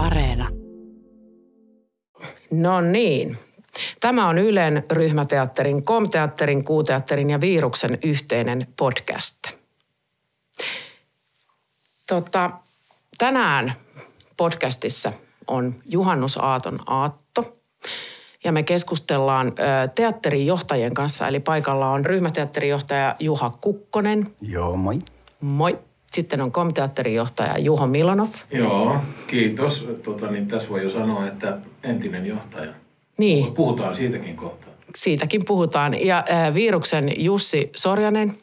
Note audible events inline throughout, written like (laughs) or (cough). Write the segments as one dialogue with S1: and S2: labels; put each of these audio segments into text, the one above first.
S1: Areena.
S2: No niin. Tämä on Ylen ryhmäteatterin, komteatterin, kuuteatterin ja Viiruksen yhteinen podcast. Tota, tänään podcastissa on juhannusaaton aatto ja me keskustellaan ö, teatterin johtajien kanssa. Eli paikalla on ryhmäteatterijohtaja Juha Kukkonen.
S3: Joo, moi.
S2: Moi. Sitten on komteatterin johtaja Juho Milonov.
S4: Joo, kiitos. Tota, niin tässä voi jo sanoa, että entinen johtaja.
S2: Niin,
S4: Puhutaan siitäkin kohta.
S2: siitäkin puhutaan. Ja ö, Viiruksen Jussi Sorjanen.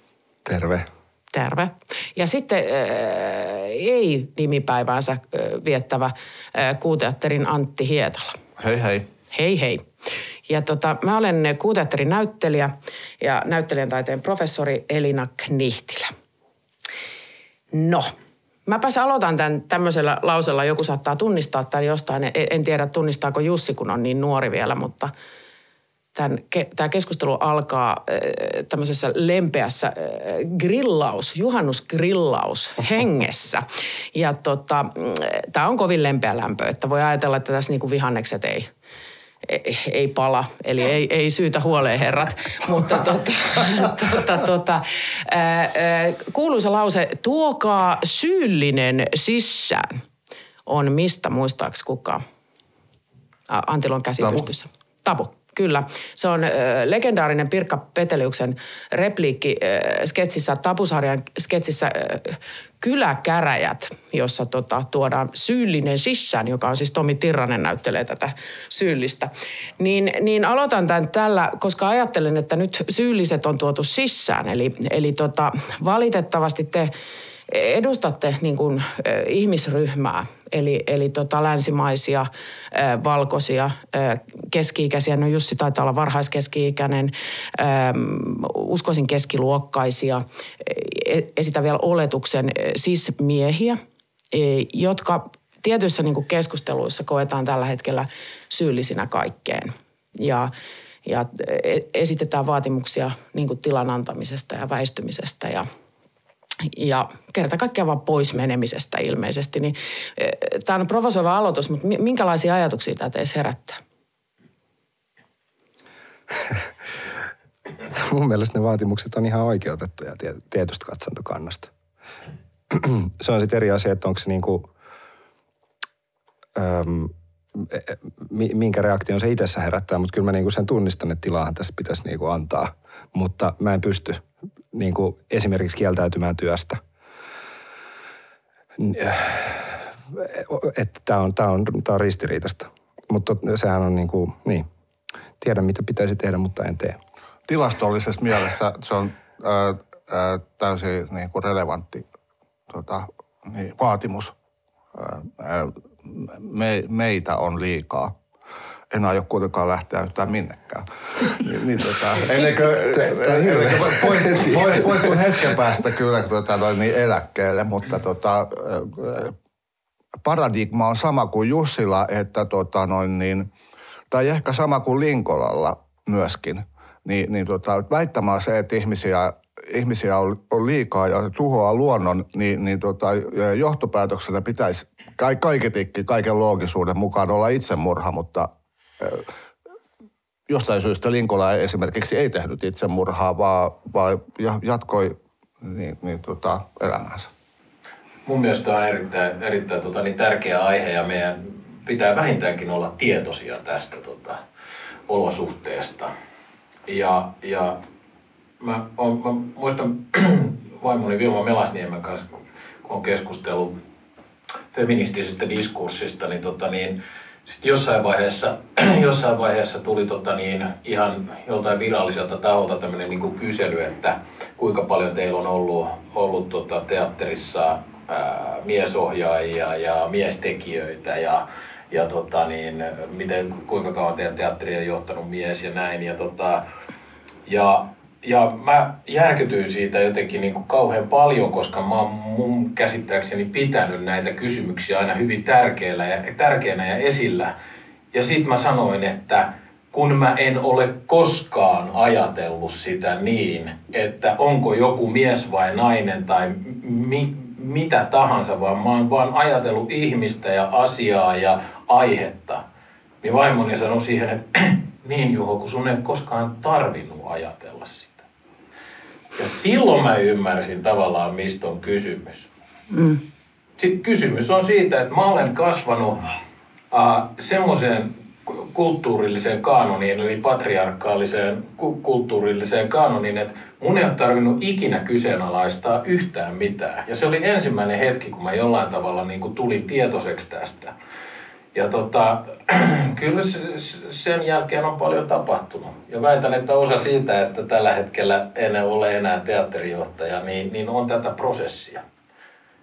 S3: Terve.
S2: Terve. Ja sitten äh, ei nimipäiväänsä äh, viettävä äh, kuuteatterin Antti Hietala.
S3: Hei hei.
S2: Hei hei. Ja tota, mä olen kuuteatterin näyttelijä ja näyttelijän taiteen professori Elina Knihtilä. No, mäpäs aloitan tämän tämmöisellä lausella. Joku saattaa tunnistaa tämän jostain. En, tiedä tunnistaako Jussi, kun on niin nuori vielä, mutta tämän, ke, tämä keskustelu alkaa äh, tämmöisessä lempeässä äh, grillaus, juhannusgrillaus hengessä. Ja tota, tämä on kovin lempeä lämpö, että voi ajatella, että tässä niinku vihannekset ei, ei, pala, eli ei, ei syytä huoleen herrat. Mutta (laughs) tota, tota, tota, ää, kuuluisa lause, tuokaa syyllinen sisään, on mistä muistaaks kukaan? Ä, Antilla on käsi
S3: Tabu.
S2: pystyssä. Tabu. Kyllä. Se on ö, legendaarinen Pirkka Peteliuksen repliikki ö, sketsissä, Tabusarjan sketsissä ö, Kyläkäräjät, jossa tota, tuodaan syyllinen sisään, joka on siis Tomi Tirranen näyttelee tätä syyllistä. Niin, niin aloitan tämän tällä, koska ajattelen, että nyt syylliset on tuotu sisään. Eli, eli tota, valitettavasti te edustatte niin kuin, ihmisryhmää, eli, eli tota, länsimaisia, valkoisia, keski-ikäisiä. No Jussi taitaa olla varhaiskeski-ikäinen, uskoisin keskiluokkaisia. E- Esitän vielä oletuksen, siis miehiä, e, jotka tietyissä niin kuin keskusteluissa koetaan tällä hetkellä syyllisinä kaikkeen. Ja, ja e- esitetään vaatimuksia niin tilan antamisesta ja väistymisestä ja ja kerta kaikkiaan vaan pois menemisestä ilmeisesti. Niin, tämä on provosoiva aloitus, mutta mi- minkälaisia ajatuksia tämä teissä herättää? (laughs)
S3: Mun mielestä ne vaatimukset on ihan oikeutettuja tie- tietystä katsantokannasta. (clears throat) se on sitten eri asia, että onko se niinku, äm, mi- minkä reaktion se itsessä herättää, mutta kyllä mä niinku sen tunnistan, että tilaahan tässä pitäisi niinku antaa. Mutta mä en pysty niinku esimerkiksi kieltäytymään työstä. Että tämä on, tää on, tää on ristiriitasta. Mutta sehän on niinku, niin, tiedän mitä pitäisi tehdä, mutta en tee.
S5: tilastollisessa mielessä se on ää, ää, täysin niin kuin relevantti tota, niin, vaatimus. Ää, me, meitä on liikaa. En aio kuitenkaan lähteä yhtään minnekään. niin, niin, (laughs) tota, ennen kuin, pois, pois, pois kun hetken päästä kyllä tota, niin eläkkeelle, mutta tota, paradigma on sama kuin Jussilla, että tota, noin, niin, tai ehkä sama kuin Linkolalla myöskin, niin, niin tota, väittämään se, että ihmisiä, ihmisiä on, on liikaa ja tuhoaa luonnon, niin, niin tota, johtopäätöksenä pitäisi ka- kaiketikin, kaiken loogisuuden mukaan olla itsemurha, mutta jostain syystä Linkola esimerkiksi ei tehnyt itsemurhaa, vaan, vaan ja- jatkoi niin, niin tota, elämäänsä.
S4: Mun mielestä on erittäin, erittäin tota, niin tärkeä aihe ja meidän pitää vähintäänkin olla tietoisia tästä tota, olosuhteesta. Ja, ja mä, on, mä muistan (clears throat) vaimoni Vilma Melasniemen kanssa, kun on keskustellut feministisestä diskurssista, niin, tota, niin sit jossain vaiheessa, (clears throat) jossain vaiheessa tuli tota, niin, ihan joltain viralliselta taholta tämmöinen niin kysely, että kuinka paljon teillä on ollut, ollut tota, teatterissa ää, miesohjaajia ja miestekijöitä ja, ja tota, niin, miten, kuinka kauan teidän teatteri on johtanut mies ja näin. Ja, tota, ja, ja mä järkytyin siitä jotenkin niin kuin kauhean paljon, koska mä oon mun käsittääkseni pitänyt näitä kysymyksiä aina hyvin tärkeänä ja, tärkeänä ja esillä. Ja sit mä sanoin, että kun mä en ole koskaan ajatellut sitä niin, että onko joku mies vai nainen tai mi, mitä tahansa, vaan mä oon vaan ajatellut ihmistä ja asiaa ja aihetta, niin vaimoni sanoi siihen, että (clears throat) niin Juho, kun sun ei koskaan tarvinnut ajatella sitä. Ja silloin mä ymmärsin tavallaan, mistä on kysymys. Mm. Sitten kysymys on siitä, että mä olen kasvanut äh, semmoiseen kulttuurilliseen kanoniin, eli patriarkaaliseen kulttuurilliseen kanoniin, että mun ei ole tarvinnut ikinä kyseenalaistaa yhtään mitään. Ja se oli ensimmäinen hetki, kun mä jollain tavalla niin kuin tulin tietoiseksi tästä. Ja tota, (clears throat) kyllä sen jälkeen on paljon tapahtunut. Ja väitän, että osa siitä, että tällä hetkellä en ole enää teatterijohtaja, niin, niin on tätä prosessia.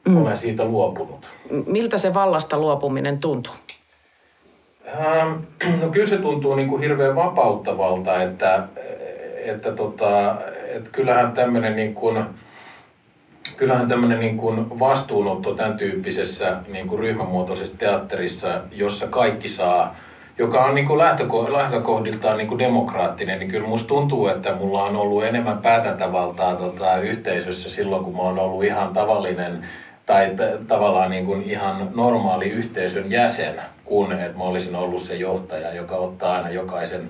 S4: Mm. Olen siitä luopunut.
S2: Miltä se vallasta luopuminen tuntuu?
S4: Ähm, (clears throat) no kyllä se tuntuu niin kuin hirveän vapauttavalta, että, että, tota, että kyllähän tämmöinen niin kuin, kyllähän tämmöinen niin kuin vastuunotto tämän tyyppisessä niin kuin ryhmämuotoisessa teatterissa, jossa kaikki saa, joka on niin kuin lähtökohdiltaan niin kuin demokraattinen, niin kyllä musta tuntuu, että mulla on ollut enemmän päätäntävaltaa tota, yhteisössä silloin, kun mä oon ollut ihan tavallinen tai t- tavallaan niin kuin ihan normaali yhteisön jäsen, kun että mä olisin ollut se johtaja, joka ottaa aina jokaisen,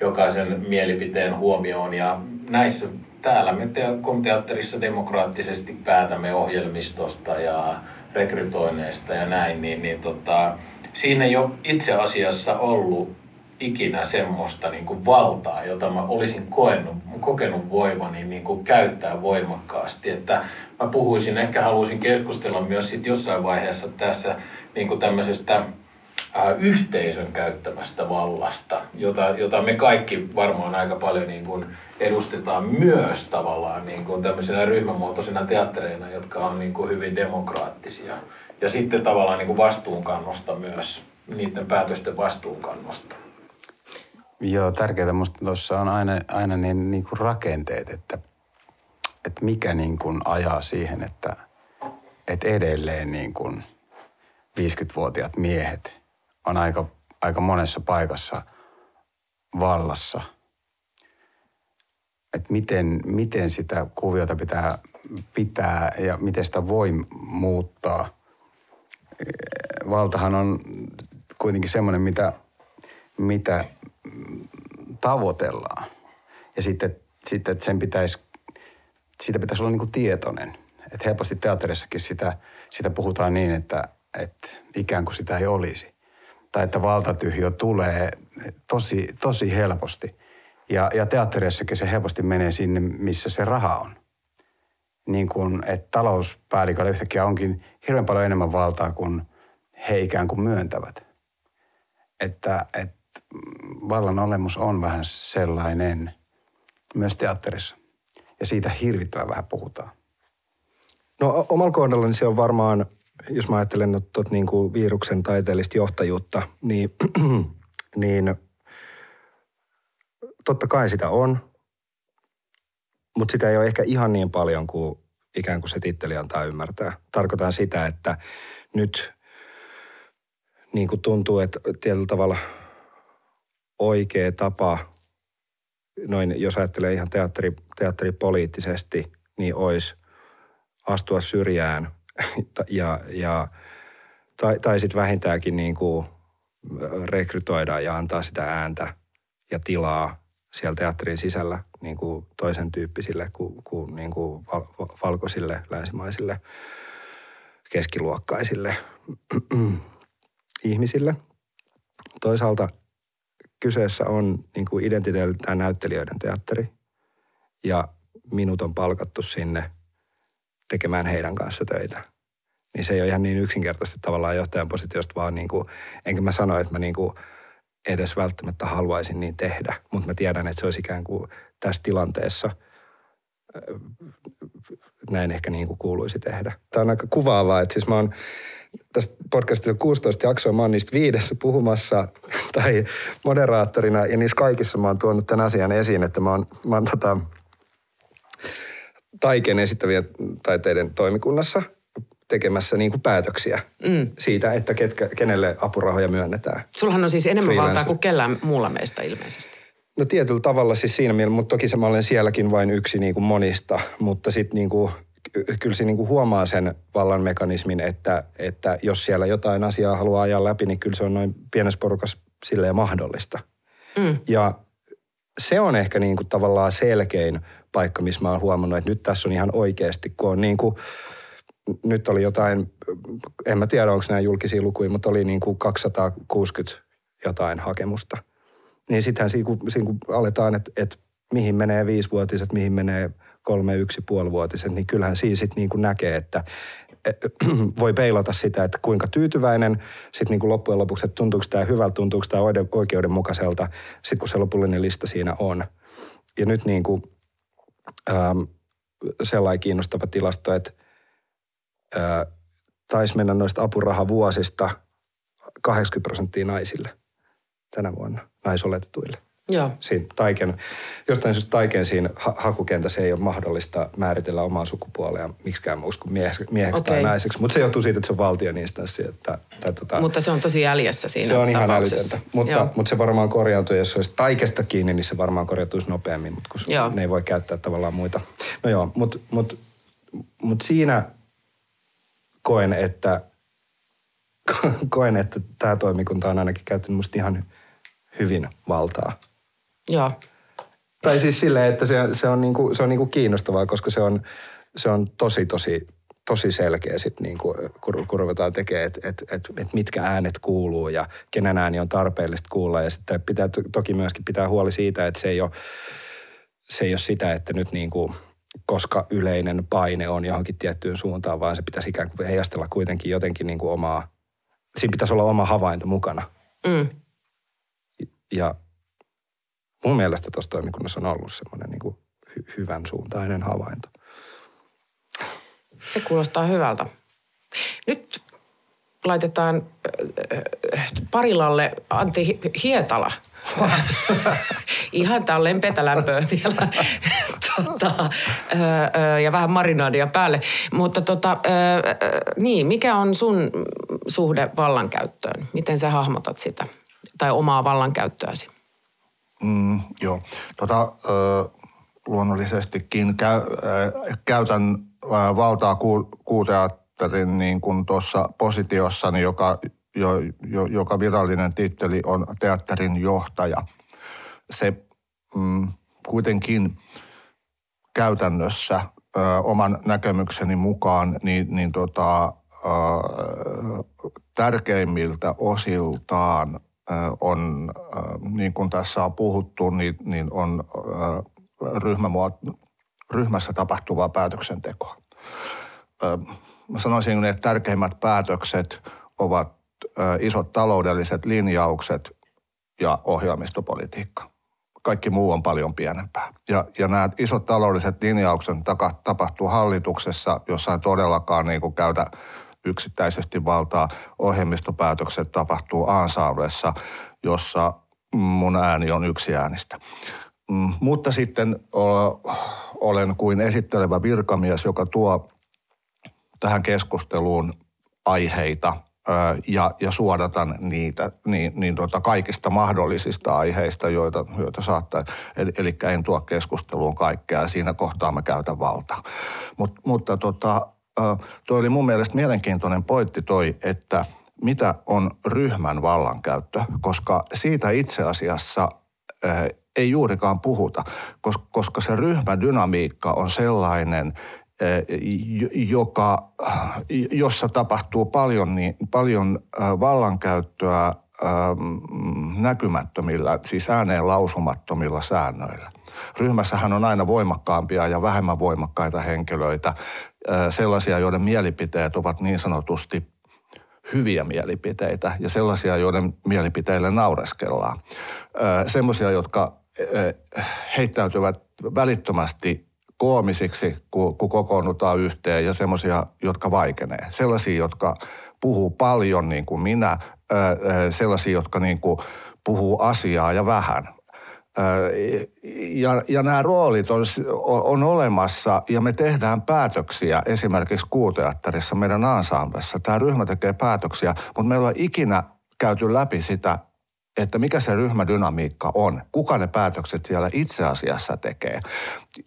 S4: jokaisen mielipiteen huomioon. Ja näissä täällä me teatterissa demokraattisesti päätämme ohjelmistosta ja rekrytoineista ja näin, niin, niin tota, siinä ei ole itse asiassa ollut ikinä semmoista niin kuin valtaa, jota mä olisin koenut, kokenut voimani niin kuin käyttää voimakkaasti. Että mä puhuisin, ehkä haluaisin keskustella myös sit jossain vaiheessa tässä niin kuin tämmöisestä yhteisön käyttämästä vallasta, jota, jota me kaikki varmaan aika paljon niin kuin edustetaan myös tavallaan niin kuin tämmöisenä ryhmämuotoisena teattereina, jotka on niin kuin hyvin demokraattisia. Ja sitten tavallaan niin kuin vastuunkannosta myös, niiden päätösten vastuunkannosta.
S6: Joo, tärkeää minusta tuossa on aina, aina niin, niin kuin rakenteet, että, että mikä niin kuin ajaa siihen, että, että edelleen niin kuin 50-vuotiaat miehet on aika, aika monessa paikassa vallassa. Että miten, miten sitä kuviota pitää pitää ja miten sitä voi muuttaa. Valtahan on kuitenkin semmoinen, mitä, mitä tavoitellaan. Ja sitten, sitten sen pitäisi, siitä pitäisi olla niin tietoinen. Että helposti teatterissakin sitä, sitä puhutaan niin, että, että ikään kuin sitä ei olisi. Tai että valtatyhjö tulee tosi, tosi helposti. Ja, ja teatterissakin se helposti menee sinne, missä se raha on. Niin kuin, että talouspäälliköllä yhtäkkiä onkin hirveän paljon enemmän valtaa kuin he ikään kuin myöntävät. Että, että vallan olemus on vähän sellainen myös teatterissa. Ja siitä hirvittävän vähän puhutaan.
S3: No omalla kohdallani se on varmaan, jos mä ajattelen nyt tot, niin kuin viruksen taiteellista johtajuutta, niin, (clears throat) niin totta kai sitä on, mutta sitä ei ole ehkä ihan niin paljon kuin ikään kuin se titteli antaa ymmärtää. Tarkoitan sitä, että nyt niin kuin tuntuu, että tietyllä tavalla – oikea tapa, noin jos ajattelee ihan teatteri, teatteripoliittisesti, niin olisi astua syrjään ja, ja tai, tai sitten vähintäänkin niin kuin rekrytoida ja antaa sitä ääntä ja tilaa siellä teatterin sisällä niin kuin toisen tyyppisille kuin, kuin, niin kuin val, valkoisille, länsimaisille, keskiluokkaisille ihmisille. Toisaalta kyseessä on niin kuin identiteetiltään näyttelijöiden teatteri ja minut on palkattu sinne tekemään heidän kanssa töitä. Niin se ei ole ihan niin yksinkertaisesti tavallaan johtajan positiosta, vaan niin kuin, enkä mä sano, että mä niin kuin edes välttämättä haluaisin niin tehdä, mutta mä tiedän, että se olisi ikään kuin tässä tilanteessa näin ehkä niin kuin kuuluisi tehdä. Tämä on aika kuvaavaa, että siis mä oon tästä podcastista 16 jaksoa, mä oon niistä viidessä puhumassa (laughs) tai moderaattorina ja niissä kaikissa mä oon tuonut tämän asian esiin, että mä oon, mä oon tota, taiken esittävien taiteiden toimikunnassa tekemässä niin kuin päätöksiä mm. siitä, että ketkä, kenelle apurahoja myönnetään.
S2: Sullahan on siis enemmän Freelance. valtaa kuin kellään muulla meistä ilmeisesti.
S3: No tietyllä tavalla siis siinä mielessä, mutta toki se mä olen sielläkin vain yksi niin kuin monista, mutta sitten niin kuin ky- kyllä siinä niin kuin huomaa sen vallan mekanismin, että, että jos siellä jotain asiaa haluaa ajaa läpi, niin kyllä se on noin pienessä porukassa silleen mahdollista. Mm. Ja se on ehkä niin kuin tavallaan selkein paikka, missä mä oon huomannut, että nyt tässä on ihan oikeasti, kun on niin kuin, nyt oli jotain, en mä tiedä onko nämä julkisia lukuja, mutta oli niin kuin 260 jotain hakemusta. Niin sittenhän siinä kun, siinä kun aletaan, että, että mihin menee viisivuotiset, mihin menee kolme, yksi, puolivuotiset, niin kyllähän siinä sitten niin kuin näkee, että (clears throat) voi peilata sitä, että kuinka tyytyväinen sitten niin kuin loppujen lopuksi, että tuntuuko tämä hyvältä, tuntuuko tämä oikeudenmukaiselta, sitten kun se lopullinen lista siinä on. Ja nyt niin kuin, ähm, sellainen kiinnostava tilasto, että äh, taisi mennä noista apurahavuosista 80 prosenttia naisille tänä vuonna, naisoletetuille.
S2: Joo.
S3: Siinä taiken, jostain syystä taiken siinä ha- hakukentässä ei ole mahdollista määritellä omaa sukupuolea miksikään muuksi kuin mieheksi, mieheksi okay. tai naiseksi. Mutta se johtuu siitä, että se on valtion instanssi. Että, tai tota,
S2: Mutta se on tosi jäljessä siinä
S3: se on ihan älytöntä. Mutta,
S2: Joo.
S3: mutta se varmaan korjaantuu, jos se olisi taikesta kiinni, niin se varmaan korjautuisi nopeammin, mutta kun
S2: Joo.
S3: ne ei voi käyttää tavallaan muita. No joo, mutta mut, mut siinä koen, että koen, että tämä toimikunta on ainakin käyttänyt musta ihan hyvin valtaa.
S2: Joo.
S3: Tai siis silleen, että se, se on, niinku, se on niinku kiinnostavaa, koska se on, se on tosi, tosi, tosi selkeä sit niinku, kun, kun ruvetaan tekemään, että et, et, et mitkä äänet kuuluu ja kenen ääni on tarpeellista kuulla. Ja sitten pitää to- toki myöskin pitää huoli siitä, että se ei ole, se ei ole sitä, että nyt niinku, koska yleinen paine on johonkin tiettyyn suuntaan, vaan se pitäisi ikään kuin heijastella kuitenkin jotenkin niinku omaa, siinä pitäisi olla oma havainto mukana.
S2: Mm.
S3: Ja mun mielestä tuossa toimikunnassa on ollut semmoinen niin hy- hyvän suuntainen havainto.
S2: Se kuulostaa hyvältä. Nyt laitetaan äh, äh, Parilalle Antti Hi- Hietala. (laughs) Ihan tälleen petälämpöä vielä. tota, ö, ja vähän marinaadia päälle. Mutta tota, niin, mikä on sun suhde vallankäyttöön? Miten sä hahmotat sitä? Tai omaa vallankäyttöäsi?
S5: Mm, joo. Tota, ö, luonnollisestikin käy, ö, käytän ö, valtaa ku, kuuteatterin niin kuin tuossa positiossani, joka, jo, jo, joka virallinen titteli on teatterin johtaja. Se mm, kuitenkin käytännössä ö, oman näkemykseni mukaan niin, niin tota, ö, tärkeimmiltä osiltaan on, ö, niin kuin tässä on puhuttu, niin, niin on ö, ryhmämuot- ryhmässä tapahtuvaa päätöksentekoa. Mä sanoisin, että tärkeimmät päätökset ovat isot taloudelliset linjaukset ja ohjelmistopolitiikka kaikki muu on paljon pienempää. Ja, ja nämä isot taloudelliset linjaukset tapahtuu hallituksessa, jossa ei todellakaan niin kuin käytä yksittäisesti valtaa. Ohjelmistopäätökset tapahtuu ansamblessa, jossa mun ääni on yksi äänistä. Mm, mutta sitten olen kuin esittelevä virkamies, joka tuo tähän keskustuun aiheita ja, ja suodatan niitä niin, niin tota kaikista mahdollisista aiheista, joita, joita saattaa. Eli, eli en tuo keskusteluun kaikkea ja siinä kohtaa mä käytän valtaa. Mut, mutta tota, toi oli mun mielestä mielenkiintoinen pointti toi, että mitä on ryhmän vallankäyttö, koska siitä itse asiassa ei juurikaan puhuta, kos- koska se ryhmädynamiikka on sellainen, joka, jossa tapahtuu paljon, niin, paljon vallankäyttöä näkymättömillä, siis ääneen lausumattomilla säännöillä. Ryhmässähän on aina voimakkaampia ja vähemmän voimakkaita henkilöitä, sellaisia, joiden mielipiteet ovat niin sanotusti hyviä mielipiteitä ja sellaisia, joiden mielipiteille naureskellaan. Semmoisia, jotka heittäytyvät välittömästi koomisiksi, kun, kokoonnutaan yhteen ja semmoisia, jotka vaikenee. Sellaisia, jotka puhuu paljon niin kuin minä, sellaisia, jotka niin kuin puhuu asiaa ja vähän. Ja, ja nämä roolit on, on olemassa ja me tehdään päätöksiä esimerkiksi kuuteatterissa, meidän ansamblessa. Tämä ryhmä tekee päätöksiä, mutta meillä on ikinä käyty läpi sitä että mikä se ryhmädynamiikka on, kuka ne päätökset siellä itse asiassa tekee.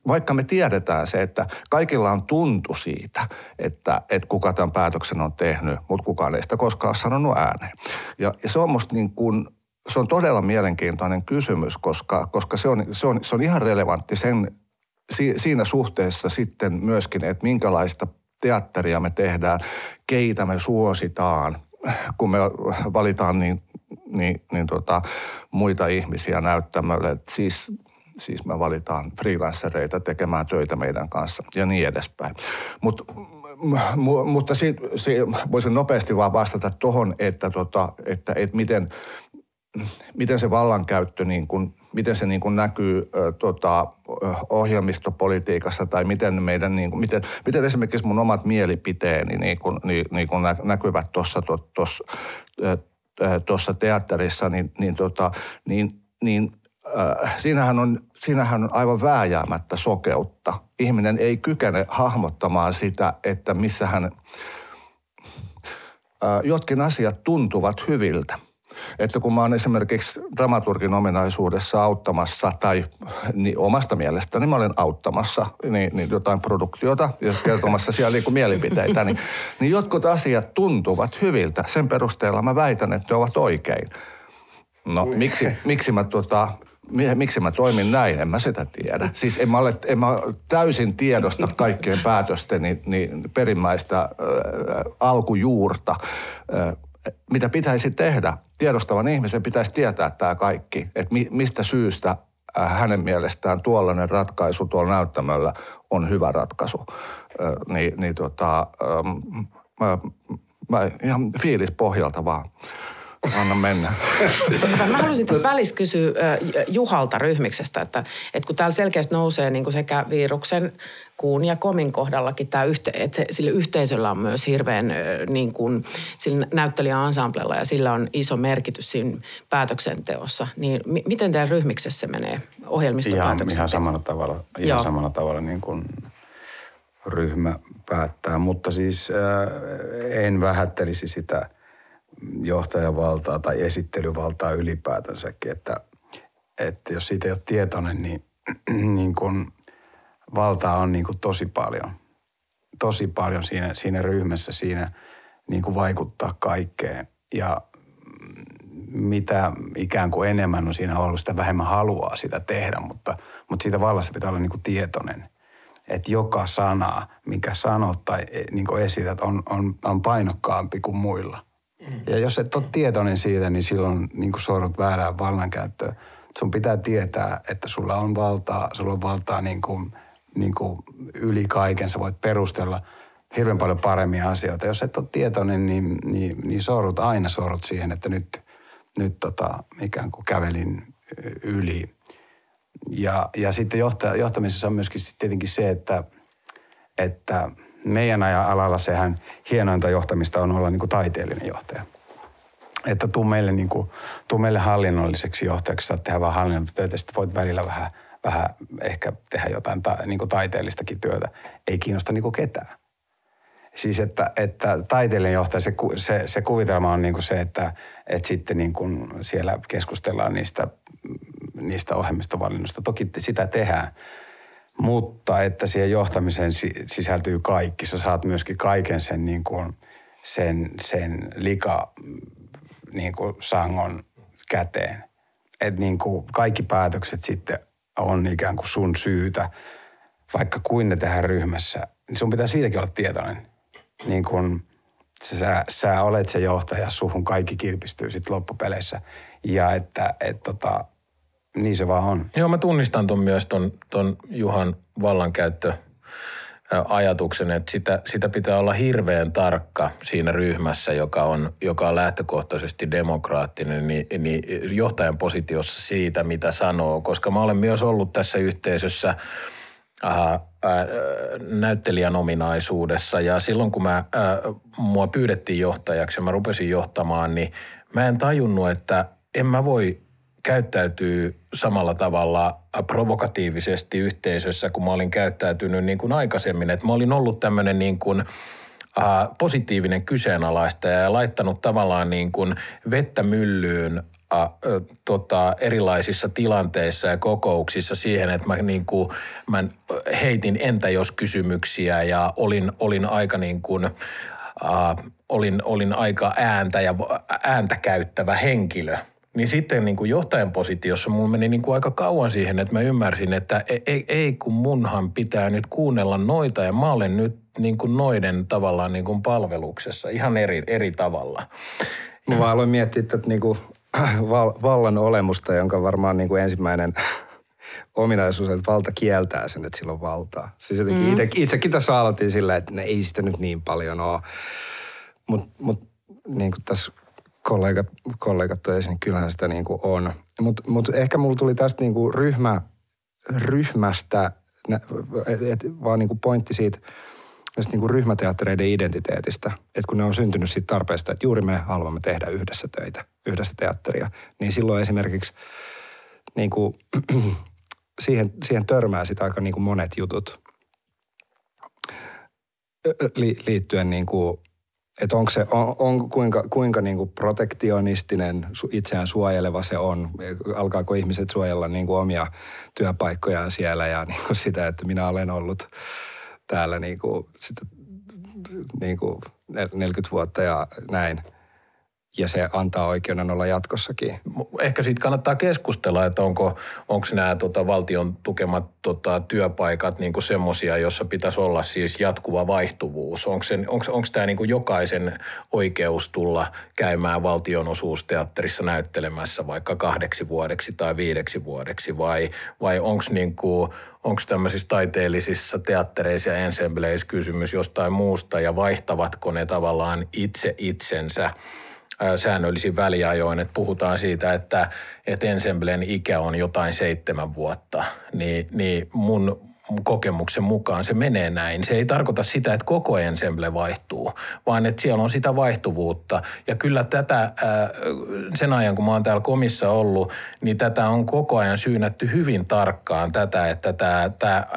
S5: Vaikka me tiedetään se, että kaikilla on tuntu siitä, että, että kuka tämän päätöksen on tehnyt, mutta kukaan ei sitä koskaan sanonut ääneen. Ja, ja se on musta niin kuin, se on todella mielenkiintoinen kysymys, koska, koska se, on, se, on, se on ihan relevantti sen, siinä suhteessa sitten myöskin, että minkälaista teatteria me tehdään, keitä me suositaan, kun me valitaan niin, niin, niin tota, muita ihmisiä näyttämölle. Siis, siis me valitaan freelancereita tekemään töitä meidän kanssa ja niin edespäin. Mut, m- mutta si, si, voisin nopeasti vaan vastata tuohon, että, tota, että, että miten, miten se vallankäyttö niin kuin miten se niin kuin näkyy ö, tota, ohjelmistopolitiikassa tai miten, meidän, niin kuin, miten, miten esimerkiksi mun omat mielipiteeni niin kuin, niin, niin kuin näkyvät tuossa tuossa teatterissa, niin, niin, tota, niin, niin äh, siinähän, on, siinähän on aivan vääjäämättä sokeutta. Ihminen ei kykene hahmottamaan sitä, että missä hän, äh, jotkin asiat tuntuvat hyviltä että kun mä oon esimerkiksi dramaturgin ominaisuudessa auttamassa tai niin omasta mielestäni mä olen auttamassa niin, niin jotain produktiota ja kertomassa siellä niin kuin mielipiteitä, niin, niin jotkut asiat tuntuvat hyviltä. Sen perusteella mä väitän, että ne ovat oikein. No miksi, miksi mä tota, miksi mä toimin näin, en mä sitä tiedä. Siis en mä, ole, en mä täysin tiedosta kaikkien päätösteni niin perimmäistä äh, alkujuurta. Äh, mitä pitäisi tehdä. Tiedostavan ihmisen pitäisi tietää tämä kaikki, että mi, mistä syystä äh, hänen mielestään tuollainen ratkaisu tuolla näyttämöllä on hyvä ratkaisu. Äh, niin, niin tota, ähm, mä, mä ihan fiilis pohjalta vaan. Anna mennä.
S2: Mä haluaisin tässä välissä kysyä Juhalta ryhmiksestä, että, että kun täällä selkeästi nousee niin kuin sekä viruksen kuun ja komin kohdallakin tämä yhte, että sillä yhteisöllä on myös hirveän niin kuin, sillä näyttelijäansamblella ja sillä on iso merkitys siinä päätöksenteossa. Niin m- miten teidän ryhmiksessä se menee ohjelmistopäätöksenteko?
S6: Ihan, ihan samalla tavalla, ihan Joo. samalla tavalla niin kuin ryhmä päättää, mutta siis äh, en vähättelisi sitä johtajavaltaa tai esittelyvaltaa ylipäätänsäkin, että, että jos siitä ei ole tietoinen, niin, (clears throat) niin kuin valtaa on niin kuin tosi paljon. Tosi paljon siinä, siinä ryhmässä, siinä niin kuin vaikuttaa kaikkeen. Ja mitä ikään kuin enemmän on siinä ollut, sitä vähemmän haluaa sitä tehdä, mutta, mutta siitä vallassa pitää olla niin kuin tietoinen. Että joka sana, mikä sanot tai e, niin esität, on, on, on painokkaampi kuin muilla. Ja jos et ole tietoinen siitä, niin silloin niin sorrut väärään vallankäyttöön. Sun pitää tietää, että sulla on valtaa, sulla on valtaa niin kuin – niin kuin yli kaiken. Sä voit perustella hirveän paljon paremmin asioita. Jos et ole tietoinen, niin, niin, niin sorrut, aina sorrut siihen, että nyt, nyt tota, ikään kuin kävelin yli. Ja, ja sitten johta, johtamisessa on myöskin tietenkin se, että, että meidän alalla sehän hienointa johtamista on olla niin kuin taiteellinen johtaja. Että tuu meille, niin kuin, tuu meille hallinnolliseksi johtajaksi, saat tehdä vaan hallinnointitöitä, sitten voit välillä vähän – vähän ehkä tehdä jotain ta, niin kuin taiteellistakin työtä. Ei kiinnosta niin kuin ketään. Siis että, että taiteellinen johtaja, se, se, se kuvitelma on niin kuin se, että, että sitten niin kuin siellä keskustellaan niistä, niistä ohjelmistovalinnoista. Toki sitä tehdään, mutta että siihen johtamiseen sisältyy kaikki. Sä saat myöskin kaiken sen, niin kuin, sen, sen lika niin kuin sangon käteen. Että niin kuin kaikki päätökset sitten on ikään kuin sun syytä, vaikka kuin ne tehdään ryhmässä, niin sun pitää siitäkin olla tietoinen. Niin kun sä, sä olet se johtaja, suhun kaikki kilpistyy sitten loppupeleissä. Ja että et tota, niin se vaan on.
S4: Joo, mä tunnistan ton myös ton, ton Juhan vallankäyttö ajatuksen, että sitä, sitä pitää olla hirveän tarkka siinä ryhmässä, joka on, joka on lähtökohtaisesti demokraattinen, niin, niin johtajan positiossa siitä, mitä sanoo. Koska mä olen myös ollut tässä yhteisössä aha, ää, näyttelijän ominaisuudessa ja silloin kun mä, ää, mua pyydettiin johtajaksi ja mä rupesin johtamaan, niin mä en tajunnut, että en mä voi käyttäytyy samalla tavalla provokatiivisesti yhteisössä, kun mä olin käyttäytynyt niin kuin aikaisemmin. Että mä olin ollut tämmöinen niin kuin äh, positiivinen kyseenalaistaja ja laittanut tavallaan niin kuin vettä myllyyn äh, äh, tota, erilaisissa tilanteissa ja kokouksissa siihen, että mä, niin kuin, mä heitin entä jos kysymyksiä ja olin, olin aika niin kuin, äh, olin, olin aika ääntä ja ääntä käyttävä henkilö. Niin sitten niin kuin johtajan positiossa mulla meni niin kuin aika kauan siihen, että mä ymmärsin, että ei, ei, ei kun munhan pitää nyt kuunnella noita ja mä olen nyt niin kuin noiden tavallaan niin kuin palveluksessa ihan eri, eri tavalla.
S3: Mä vaan aloin miettiä tätä niin kuin val, vallan olemusta, jonka varmaan niin kuin ensimmäinen (laughs) ominaisuus, että valta kieltää sen, että sillä on valtaa. Siis jotenkin mm. itse, itsekin tässä aloitin sillä, että ne ei sitä nyt niin paljon ole. Mutta mut, niin kuin tässä kollegat, kollegat toi esiin, niin kyllähän sitä niin kuin on. Mutta mut ehkä mulla tuli tästä niin kuin ryhmä, ryhmästä, et, et, vaan niin kuin pointti siitä, tästä niin kuin ryhmäteattereiden identiteetistä. Että kun ne on syntynyt siitä tarpeesta, että juuri me haluamme tehdä yhdessä töitä, yhdessä teatteria, niin silloin esimerkiksi niin kuin, (clears throat) siihen, siihen törmää sitä aika niin kuin monet jutut li, liittyen niin kuin että onko se, on, on kuinka, kuinka niin protektionistinen, itseään suojeleva se on. Alkaako ihmiset suojella niin omia työpaikkojaan siellä ja niin sitä, että minä olen ollut täällä niin kuin, sitä, niin kuin 40 vuotta ja näin – ja se antaa oikeuden olla jatkossakin.
S4: Ehkä siitä kannattaa keskustella, että onko, onko nämä tota, valtion tukemat tota, työpaikat niin semmoisia, jossa pitäisi olla siis jatkuva vaihtuvuus. Onko, tämä niin kuin oikeus tulla käymään valtionosuusteatterissa näyttelemässä vaikka kahdeksi vuodeksi tai viideksi vuodeksi vai, vai onko niin onko tämmöisissä taiteellisissa teattereissa ja ensembleissä kysymys jostain muusta ja vaihtavatko ne tavallaan itse itsensä – säännöllisin väliajoin, että puhutaan siitä, että, että ensemblen ikä on jotain seitsemän vuotta, niin, niin mun kokemuksen mukaan se menee näin. Se ei tarkoita sitä, että koko ensemble vaihtuu, vaan että siellä on sitä vaihtuvuutta. Ja kyllä tätä, sen ajan kun mä oon täällä komissa ollut, niin tätä on koko ajan syynätty hyvin tarkkaan tätä, että tämä, tämä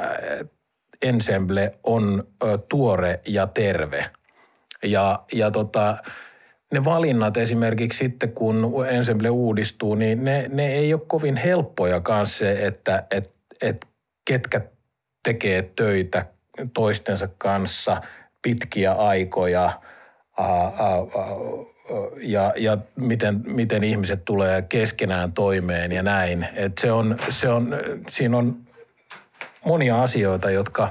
S4: ensemble on tuore ja terve. Ja, ja tota, ne valinnat esimerkiksi sitten, kun ensemble uudistuu, niin ne, ne ei ole kovin helppoja kanssa se, että et, et ketkä tekee töitä toistensa kanssa pitkiä aikoja a, a, a, ja, ja miten, miten ihmiset tulee keskenään toimeen ja näin. Et se on, se on, siinä on monia asioita, jotka...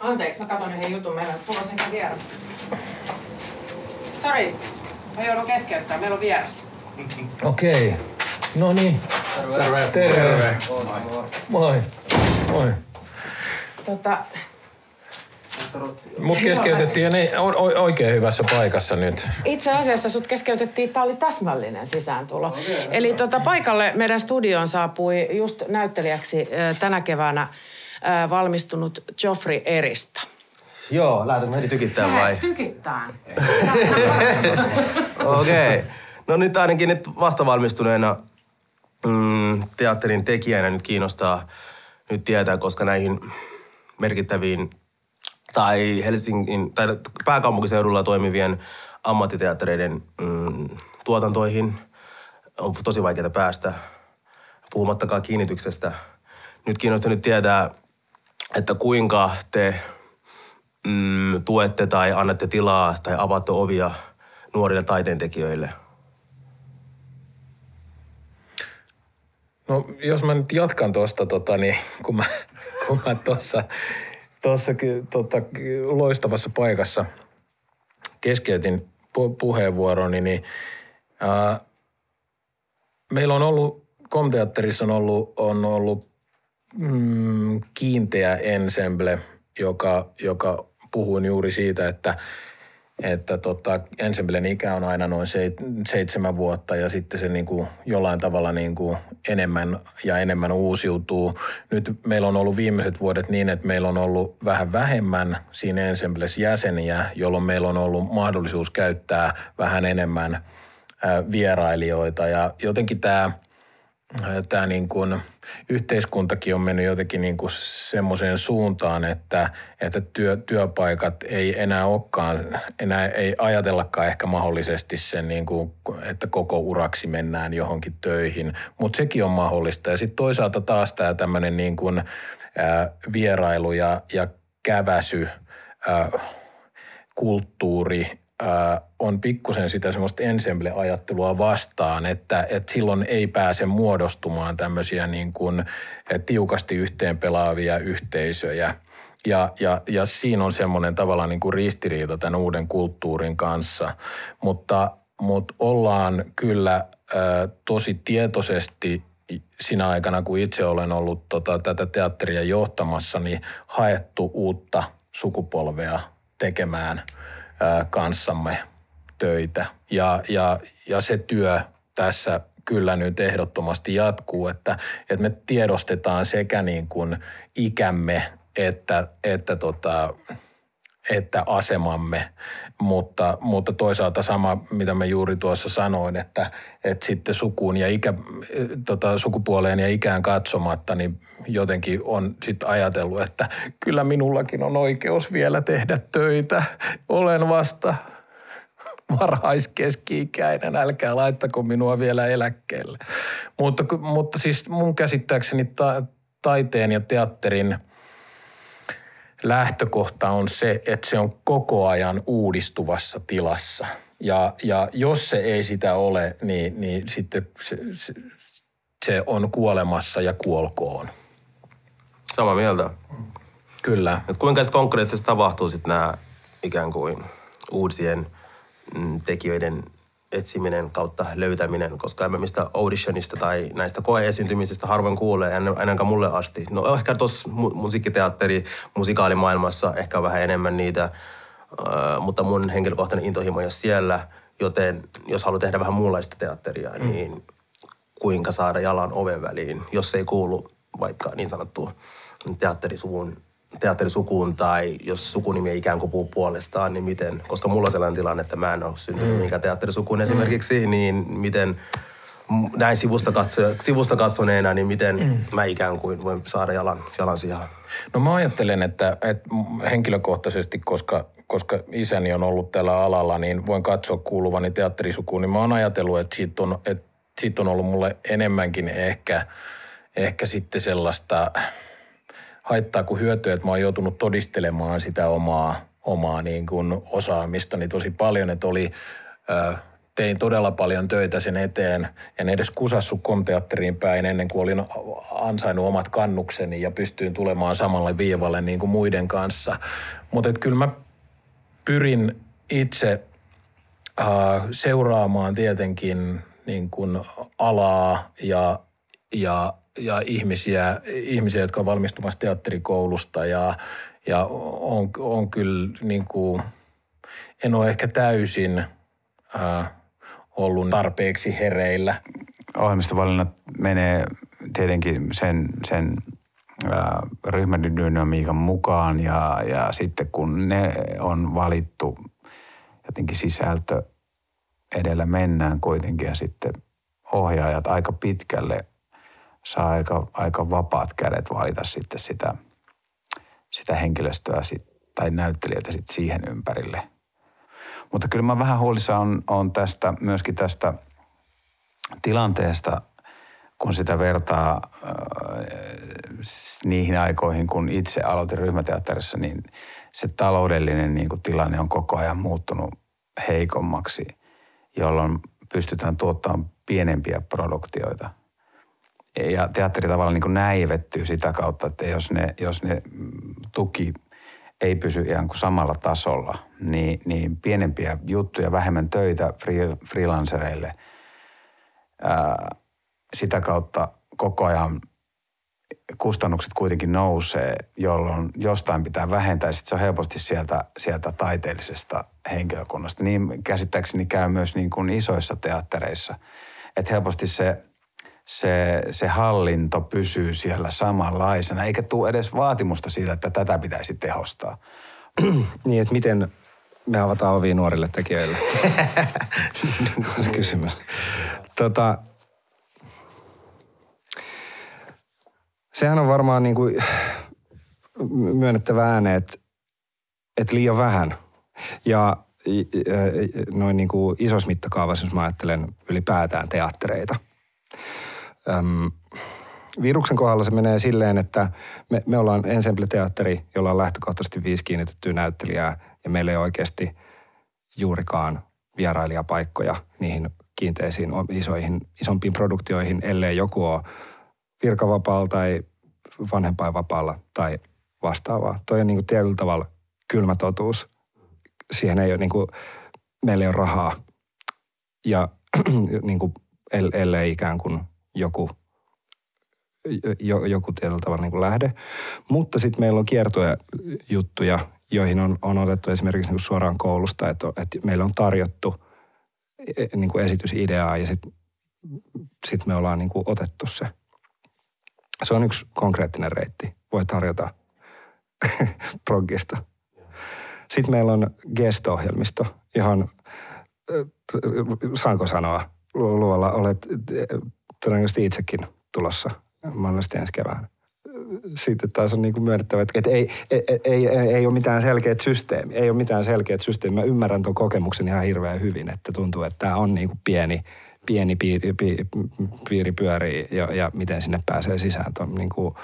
S2: Anteeksi, mä katson yhden jutun. Meillä on tulossa vierasta. Sorry, Mä joudun keskeyttämään, meillä on vieras.
S4: Okei. Okay. No niin.
S3: Terve. Terve. Terve.
S4: Moi. Moi.
S2: Tota,
S4: Mut keskeytettiin ja ne oikein hyvässä paikassa nyt.
S2: Itse asiassa sut keskeytettiin, tämä oli täsmällinen sisääntulo. Okay, Eli tota, paikalle meidän studioon saapui just näyttelijäksi tänä keväänä valmistunut Joffrey Erista.
S7: Joo, lähdetäänkö heti tykittää vai?
S2: Tykittää. (laughs)
S7: Okei. Okay. No nyt ainakin nyt vastavalmistuneena mm, teatterin tekijänä nyt kiinnostaa nyt tietää, koska näihin merkittäviin tai Helsingin tai pääkaupunkiseudulla toimivien ammattiteattereiden mm, tuotantoihin on tosi vaikeaa päästä, puhumattakaan kiinnityksestä. Nyt kiinnostaa nyt tietää, että kuinka te mm, tuette tai annatte tilaa tai avaatte ovia nuorille taiteentekijöille?
S4: No jos mä nyt jatkan tuosta, tota, niin, kun mä, kun mä tuossa tossa, tota, loistavassa paikassa keskeytin pu- puheenvuoroni, niin ää, meillä on ollut, Komteatterissa on ollut, on ollut mm, kiinteä ensemble, joka, joka puhuin juuri siitä, että että tota, ensemblen ikä on aina noin se, seitsemän vuotta ja sitten se niin kuin jollain tavalla niin kuin enemmän ja enemmän uusiutuu. Nyt meillä on ollut viimeiset vuodet niin, että meillä on ollut vähän vähemmän siinä ensembles jäseniä, jolloin meillä on ollut mahdollisuus käyttää vähän enemmän vierailijoita ja jotenkin tämä tämä niin kuin, yhteiskuntakin on mennyt jotenkin niin kuin semmoiseen suuntaan, että, että työ, työpaikat ei enää olekaan, enää ei ajatellakaan ehkä mahdollisesti sen, niin kuin, että koko uraksi mennään johonkin töihin, mutta sekin on mahdollista. Ja sitten toisaalta taas tämä tämmöinen niin kuin, ää, vierailu ja, ja käväsy, ää, kulttuuri, on pikkusen sitä semmoista ensemble-ajattelua vastaan, että, että silloin ei pääse muodostumaan tämmöisiä niin kuin tiukasti yhteen pelaavia yhteisöjä. Ja, ja, ja siinä on semmoinen tavallaan niin kuin ristiriita tämän uuden kulttuurin kanssa. Mutta, mutta ollaan kyllä ä, tosi tietoisesti sinä aikana, kun itse olen ollut tota, tätä teatteria johtamassa, niin haettu uutta sukupolvea tekemään – kanssamme töitä. Ja, ja, ja se työ tässä kyllä nyt ehdottomasti jatkuu, että, että me tiedostetaan sekä niin kuin ikämme että, että, tota, että asemamme, mutta, mutta toisaalta sama, mitä mä juuri tuossa sanoin, että, että sitten sukuun ja ikä, tota, sukupuoleen ja ikään katsomatta, niin jotenkin on sitten ajatellut, että kyllä minullakin on oikeus vielä tehdä töitä. Olen vasta varhaiskeski-ikäinen, älkää laittako minua vielä eläkkeelle. Mutta, mutta siis mun käsittääkseni ta, taiteen ja teatterin lähtökohta on se, että se on koko ajan uudistuvassa tilassa. Ja, ja jos se ei sitä ole, niin, niin sitten se, se, se on kuolemassa ja kuolkoon.
S7: Samaa mieltä.
S4: Kyllä.
S7: Et kuinka sitten konkreettisesti tapahtuu sitten nämä ikään kuin uusien mm, tekijöiden etsiminen kautta löytäminen, koska emme mistä auditionista tai näistä koeesiintymisistä harvoin kuulee, ainakaan mulle asti. No ehkä tuossa musiikkiteatteri, musikaalimaailmassa ehkä vähän enemmän niitä, äh, mutta mun henkilökohtainen intohimo ei ole siellä, joten jos haluaa tehdä vähän muunlaista teatteria, mm. niin kuinka saada jalan oven väliin, jos ei kuulu vaikka niin sanottuun teatterisuvun teatterisukuun tai jos sukunimi ei ikään kuin puhu puolestaan, niin miten, koska mulla on sellainen tilanne, että mä en ole syntynyt mm. mihinkään teatterisukuun mm. esimerkiksi, niin miten näin sivusta, katso, sivusta katsoneena, niin miten mm. mä ikään kuin voin saada jalan, jalan sijaan?
S4: No mä ajattelen, että, että henkilökohtaisesti, koska, koska isäni on ollut tällä alalla, niin voin katsoa kuuluvani teatterisukuun, niin mä oon ajatellut, että siitä on, että siitä on ollut mulle enemmänkin ehkä, ehkä sitten sellaista haittaa kuin hyötyä, että mä oon joutunut todistelemaan sitä omaa, omaa niin kuin osaamistani tosi paljon, että oli, tein todella paljon töitä sen eteen. En edes kusassu komteatteriin päin ennen kuin olin ansainnut omat kannukseni ja pystyin tulemaan samalle viivalle niin kuin muiden kanssa. Mutta kyllä mä pyrin itse äh, seuraamaan tietenkin niin kuin alaa ja, ja ja ihmisiä, ihmisiä, jotka on valmistumassa teatterikoulusta ja, ja on, on kyllä niin kuin, en ole ehkä täysin äh, ollut tarpeeksi hereillä.
S6: Ohjelmistovalinnat menee tietenkin sen, sen äh, ryhmädynamiikan mukaan ja, ja sitten kun ne on valittu jotenkin sisältö edellä mennään kuitenkin ja sitten ohjaajat aika pitkälle saa aika, aika vapaat kädet valita sitten sitä, sitä henkilöstöä sit, tai näyttelijöitä sit siihen ympärille. Mutta kyllä mä vähän huolissa on, on tästä, myöskin tästä tilanteesta, kun sitä vertaa äh, niihin aikoihin, kun itse aloitin ryhmäteatterissa, niin se taloudellinen niin kuin tilanne on koko ajan muuttunut heikommaksi, jolloin pystytään tuottamaan pienempiä produktioita – ja teatteri tavallaan niin näivettyy sitä kautta, että jos ne, jos ne tuki ei pysy ihan kuin samalla tasolla, niin, niin pienempiä juttuja, vähemmän töitä free, freelancereille. Ää, sitä kautta koko ajan kustannukset kuitenkin nousee, jolloin jostain pitää vähentää. Sitten se on helposti sieltä, sieltä taiteellisesta henkilökunnasta. Niin käsittääkseni käy myös niin kuin isoissa teattereissa. Että helposti se se, se hallinto pysyy siellä samanlaisena, eikä tule edes vaatimusta siitä, että tätä pitäisi tehostaa. (clears throat)
S3: niin, että miten me avataan ovi nuorille tekijöille? (laughs) se kysymys. Tota, Sehän on varmaan niin kuin myönnettävä ääneen, että, että liian vähän. Ja noin niin kuin isossa mittakaavassa, jos mä ajattelen ylipäätään teattereita. Öm, viruksen kohdalla se menee silleen, että me, me ollaan ensemble-teatteri, jolla on lähtökohtaisesti viisi kiinnitettyä näyttelijää ja meillä ei oikeasti juurikaan vierailijapaikkoja niihin kiinteisiin isoihin, isompiin produktioihin, ellei joku ole virkavapaalla tai vanhempainvapaalla tai vastaavaa. Toi on niin kuin tietyllä tavalla kylmä totuus. Siihen ei ole niin kuin, meillä ei ole rahaa. Ja (clears throat) niin kuin, ellei ikään kuin joku, joku tietyllä tavalla niin kuin lähde. Mutta sitten meillä on kiertoja juttuja, joihin on, on otettu esimerkiksi niin kuin suoraan koulusta, että, että meillä on tarjottu e, niin kuin esitysideaa ja sitten sit me ollaan niin kuin otettu se. Se on yksi konkreettinen reitti. Voi tarjota (laughs) proggista. Sitten meillä on gesto-ohjelmisto, johon, saanko sanoa, luolla olet todennäköisesti itsekin tulossa mahdollisesti ensi keväänä. Sitten taas on niin kuin myönnettävä, että ei, ei, ei, ei ole mitään selkeät systeemi. Ei ole mitään selkeät systeemi. Mä ymmärrän tuon kokemuksen ihan hirveän hyvin, että tuntuu, että tämä on niin kuin pieni, pieni piiri, piiri, pyörii ja, ja miten sinne pääsee sisään. Tuon niin kuin,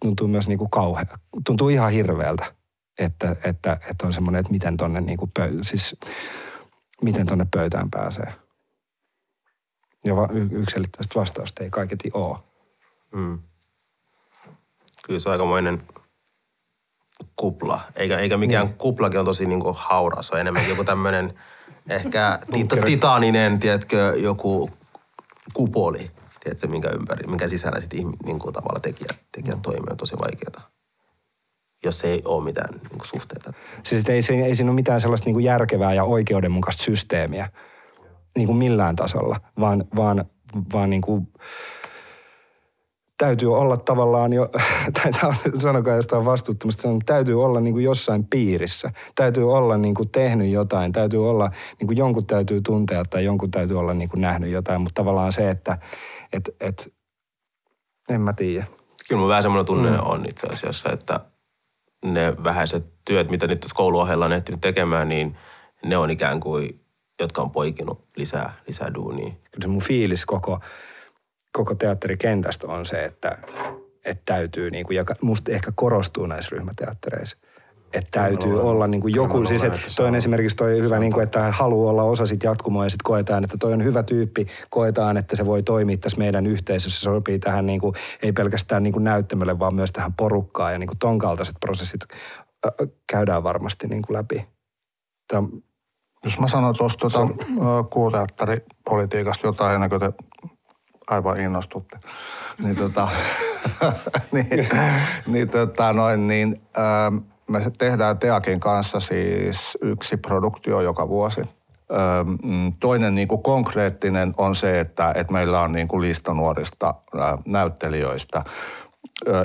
S3: tuntuu myös niin kuin kauhea, tuntuu ihan hirveältä, että, että, että on semmoinen, että miten tonne, niin pöy, siis, miten pöytään pääsee. Ja va, yksilöittäistä vastausta ei kaiketi ole. Mm.
S7: Kyllä se on aikamoinen kupla. Eikä, eikä mikään niin. kuplakin on tosi niin kuin haura. Se on enemmän joku tämmöinen ehkä tita- titaaninen, tiedätkö, joku kupoli tiedätkö, minkä ympäri, minkä sisällä sitten niin kuin tavalla tekijät, tekijät toimii, on tosi vaikeaa jos ei ole mitään niin suhteita.
S3: Siis ei, ei, ei siinä ole mitään sellaista niin järkevää ja oikeudenmukaista systeemiä niin kuin millään tasolla, vaan, vaan, vaan niin kuin, täytyy olla tavallaan jo, (laughs) tai sanokaa jostain vastuuttomasta, täytyy olla niin kuin jossain piirissä. Täytyy olla niin kuin tehnyt jotain, täytyy olla, niin kuin jonkun täytyy tuntea tai jonkun täytyy olla niin kuin nähnyt jotain, mutta tavallaan se, että et, et, en mä tiedä.
S7: Kyllä mun vähän semmoinen tunne mm. on itse asiassa, että ne vähäiset työt, mitä nyt tässä kouluohella on ehtinyt tekemään, niin ne on ikään kuin, jotka on poikinut lisää, lisää duunia.
S3: Kyllä se mun fiilis koko, koko teatterikentästä on se, että, että täytyy, niin kuin, ja musta ehkä korostuu näissä ryhmäteattereissa – että täytyy Kyllä, olla niin kuin joku, siis että toi on esimerkiksi toi hyvä, niin kuin, että haluaa olla osa sit jatkumoa ja sitten koetaan, että toi on hyvä tyyppi, koetaan, että se voi toimia tässä meidän yhteisössä, se sopii tähän niin kuin, ei pelkästään niin kuin näyttämölle, vaan myös tähän porukkaan ja niin kuin ton kaltaiset prosessit käydään varmasti niin kuin läpi. Tämä,
S5: jos mä sanon tuosta tuota, kuuteatteripolitiikasta jotain, ennen kuin te aivan innostutte, niin, tota, (laughs) niin, niin, tota, noin, niin ähm, me tehdään Teakin kanssa siis yksi produktio joka vuosi. Mm, toinen niin kuin konkreettinen on se, että, että meillä on niin kuin lista nuorista näyttelijöistä,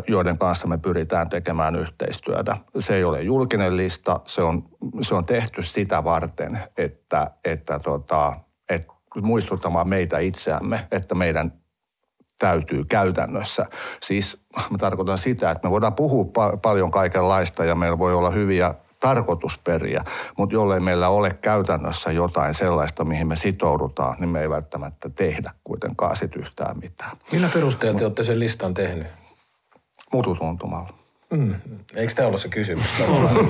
S5: joiden kanssa me pyritään tekemään yhteistyötä. Se ei ole julkinen lista, se on, se on tehty sitä varten, että, että, tota, että muistuttamaan meitä itseämme, että meidän täytyy käytännössä. Siis mä tarkoitan sitä, että me voidaan puhua pa- paljon kaikenlaista ja meillä voi olla hyviä tarkoitusperiä, mutta jollei meillä ole käytännössä jotain sellaista, mihin me sitoudutaan, niin me ei välttämättä tehdä kuitenkaan sit yhtään mitään.
S4: Millä perusteella te olette sen listan tehnyt?
S5: Mututuntumalla.
S4: Mm. Eikö tämä ollut se kysymys? (laughs)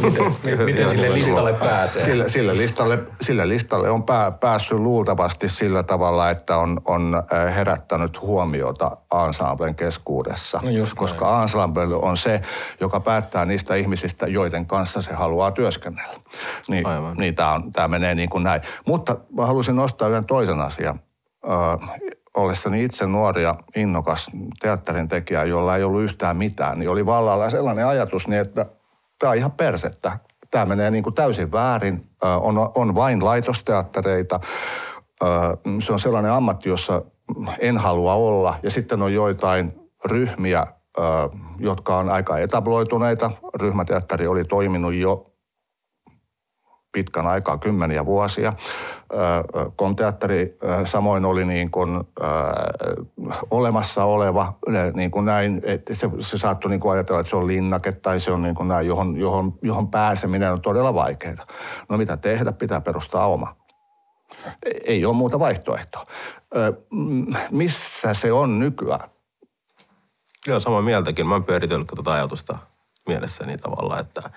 S4: miten, miten sille listalle pääsee?
S5: Sille, sille, listalle, sille listalle on pää, päässyt luultavasti sillä tavalla, että on, on äh, herättänyt huomiota ensemblen keskuudessa. No koska näin. ensemble on se, joka päättää niistä ihmisistä, joiden kanssa se haluaa työskennellä. Niin, niin tämä, on, tämä menee niin kuin näin. Mutta mä haluaisin nostaa yhden toisen asian ollessani itse nuori ja innokas teatterin tekijä, jolla ei ollut yhtään mitään, niin oli vallalla sellainen ajatus, niin että tämä on ihan persettä. Tämä menee niin kuin täysin väärin. On, on vain laitosteattereita. Se on sellainen ammatti, jossa en halua olla. Ja sitten on joitain ryhmiä, jotka on aika etabloituneita. Ryhmäteatteri oli toiminut jo pitkän aikaa, kymmeniä vuosia. Komteatteri samoin oli niin kuin, olemassa oleva, niin kuin näin, että se, se saattoi niin kuin ajatella, että se on linnake tai se on niin kuin näin, johon, johon, johon pääseminen on todella vaikeaa. No mitä tehdä, pitää perustaa oma. Ei ole muuta vaihtoehtoa. Missä se on nykyään?
S7: Joo, samaa mieltäkin. Mä oon pyöritellyt tuota ajatusta mielessäni tavallaan, että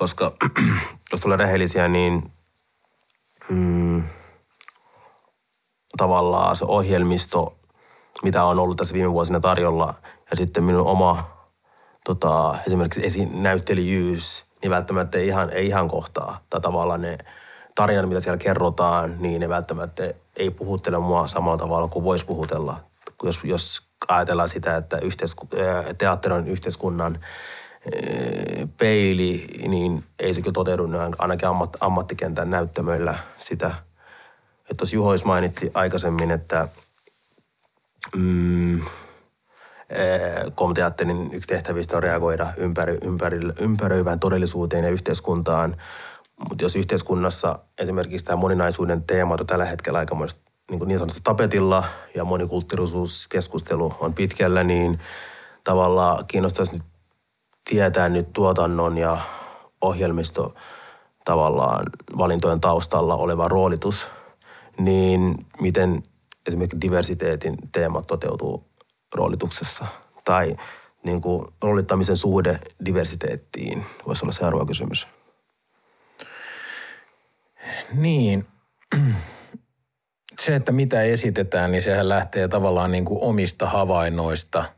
S7: koska (clears throat) jos ollaan rehellisiä, niin mm, tavallaan se ohjelmisto, mitä on ollut tässä viime vuosina tarjolla, ja sitten minun oma tota, esimerkiksi esinäyttelijyys, niin välttämättä ei ihan, ei ihan kohtaa. Tai tavallaan ne tarinat, mitä siellä kerrotaan, niin ne välttämättä ei puhuttele mua samalla tavalla kuin voisi puhutella. Jos, jos ajatellaan sitä, että yhteisku- teatteri on yhteiskunnan peili, niin ei se kyllä toteudu ainakin ammat, ammattikentän näyttämöillä sitä. Että tuossa Juhois mainitsi aikaisemmin, että mm, komteatterin yksi tehtävistä on reagoida ympäri, ympäri, ympäröivään todellisuuteen ja yhteiskuntaan. Mutta jos yhteiskunnassa esimerkiksi tämä moninaisuuden teema on tällä hetkellä aika niin, niin sanotusti tapetilla ja monikulttuurisuuskeskustelu on pitkällä, niin tavallaan kiinnostaisi nyt tietää nyt tuotannon ja ohjelmisto tavallaan valintojen taustalla oleva roolitus, niin miten esimerkiksi diversiteetin teemat toteutuu roolituksessa tai niin kuin roolittamisen suhde diversiteettiin voisi olla seuraava kysymys.
S4: Niin. Se, että mitä esitetään, niin sehän lähtee tavallaan niin kuin omista havainnoista –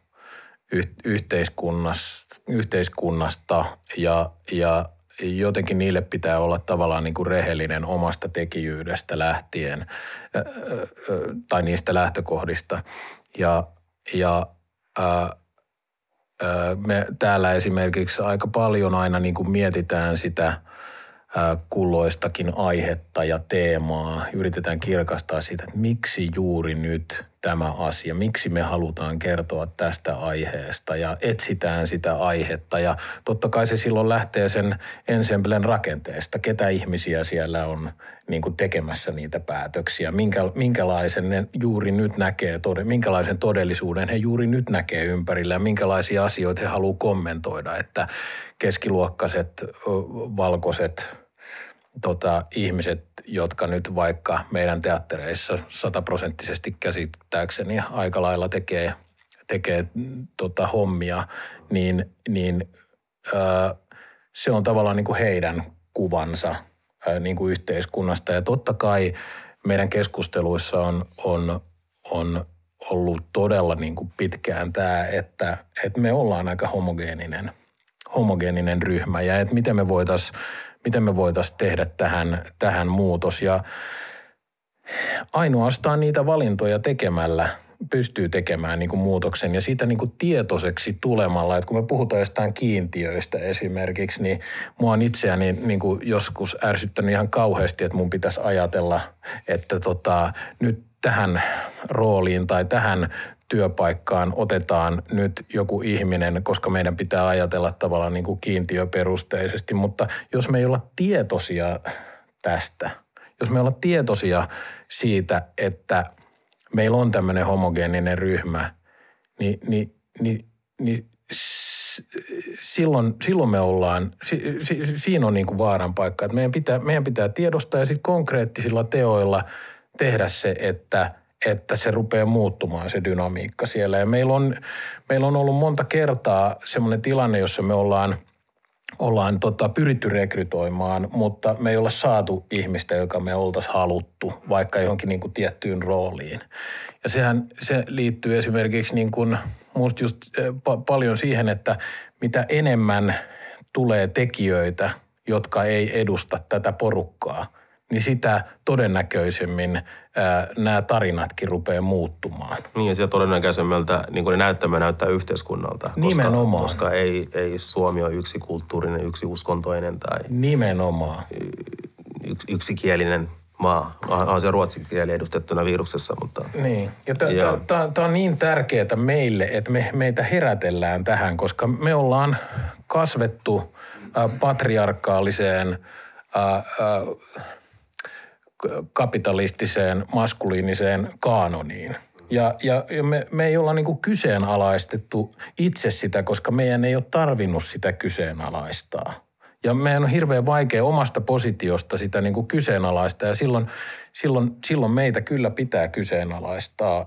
S4: yhteiskunnasta, yhteiskunnasta ja, ja jotenkin niille pitää olla tavallaan niin kuin rehellinen omasta tekijyydestä lähtien tai niistä lähtökohdista. Ja, ja ää, me täällä esimerkiksi aika paljon aina niin kuin mietitään sitä kulloistakin aihetta ja teemaa. Yritetään kirkastaa sitä, että miksi juuri nyt tämä asia, miksi me halutaan kertoa tästä aiheesta ja etsitään sitä aihetta. Ja totta kai se silloin lähtee sen ensemblen rakenteesta, ketä ihmisiä siellä on niin kuin tekemässä niitä päätöksiä, minkä, minkälaisen ne juuri nyt näkee, minkälaisen todellisuuden he juuri nyt näkee ympärillä? Ja minkälaisia asioita he haluaa kommentoida, että keskiluokkaiset, valkoiset, tota, ihmiset, jotka nyt vaikka meidän teattereissa sataprosenttisesti käsittääkseni aika lailla tekee, tekee tota, hommia, niin, niin ää, se on tavallaan niin kuin heidän kuvansa ää, niin kuin yhteiskunnasta. Ja totta kai meidän keskusteluissa on, on, on ollut todella niin kuin pitkään tämä, että, että me ollaan aika homogeeninen, homogeeninen ryhmä ja että miten me voitaisiin miten me voitaisiin tehdä tähän, tähän muutos. Ja ainoastaan niitä valintoja tekemällä pystyy tekemään niin kuin muutoksen ja siitä niin kuin tietoiseksi tulemalla. Että kun me puhutaan jostain kiintiöistä esimerkiksi, niin mua on itseäni niin kuin joskus ärsyttänyt ihan kauheasti, että mun pitäisi ajatella, että tota, nyt tähän rooliin tai tähän työpaikkaan otetaan nyt joku ihminen, koska meidän pitää ajatella tavallaan niin kuin kiintiöperusteisesti. Mutta jos me ei olla tietoisia tästä, jos me olla tietoisia siitä, että meillä on tämmöinen homogeeninen ryhmä, niin, niin, niin, niin silloin, silloin me ollaan, si, si, siinä on niin kuin vaaran paikka, että meidän pitää, meidän pitää tiedostaa ja sitten konkreettisilla teoilla tehdä se, että – että se rupeaa muuttumaan se dynamiikka siellä. Ja meillä on, meillä on ollut monta kertaa semmoinen tilanne, jossa me ollaan, ollaan tota, pyritty rekrytoimaan, mutta me ei olla saatu ihmistä, joka me oltaisiin haluttu vaikka johonkin niin kuin tiettyyn rooliin. Ja sehän se liittyy esimerkiksi niin kuin, musta just pa- paljon siihen, että mitä enemmän tulee tekijöitä, jotka ei edusta tätä porukkaa – niin sitä todennäköisemmin nämä tarinatkin rupeaa muuttumaan.
S7: Niin ja sieltä todennäköisemmältä niin kuin ne näyttämö näyttää yhteiskunnalta. Koska,
S4: Nimenomaan.
S7: Koska ei, ei Suomi ole yksi kulttuurinen, yksi uskontoinen tai...
S4: Nimenomaan.
S7: Yksi, yksikielinen maa. On se ruotsin kieli edustettuna viruksessa, mutta...
S4: Niin. Ja tämä on niin tärkeää meille, että me, meitä herätellään tähän, koska me ollaan kasvettu patriarkaaliseen – ää, ää, kapitalistiseen, maskuliiniseen kaanoniin. Ja, ja, ja me, me ei olla niinku kyseenalaistettu itse sitä, koska meidän ei ole tarvinnut sitä kyseenalaistaa. Ja meidän on hirveän vaikea omasta positiosta sitä niinku kyseenalaistaa ja silloin, silloin, silloin meitä kyllä pitää kyseenalaistaa.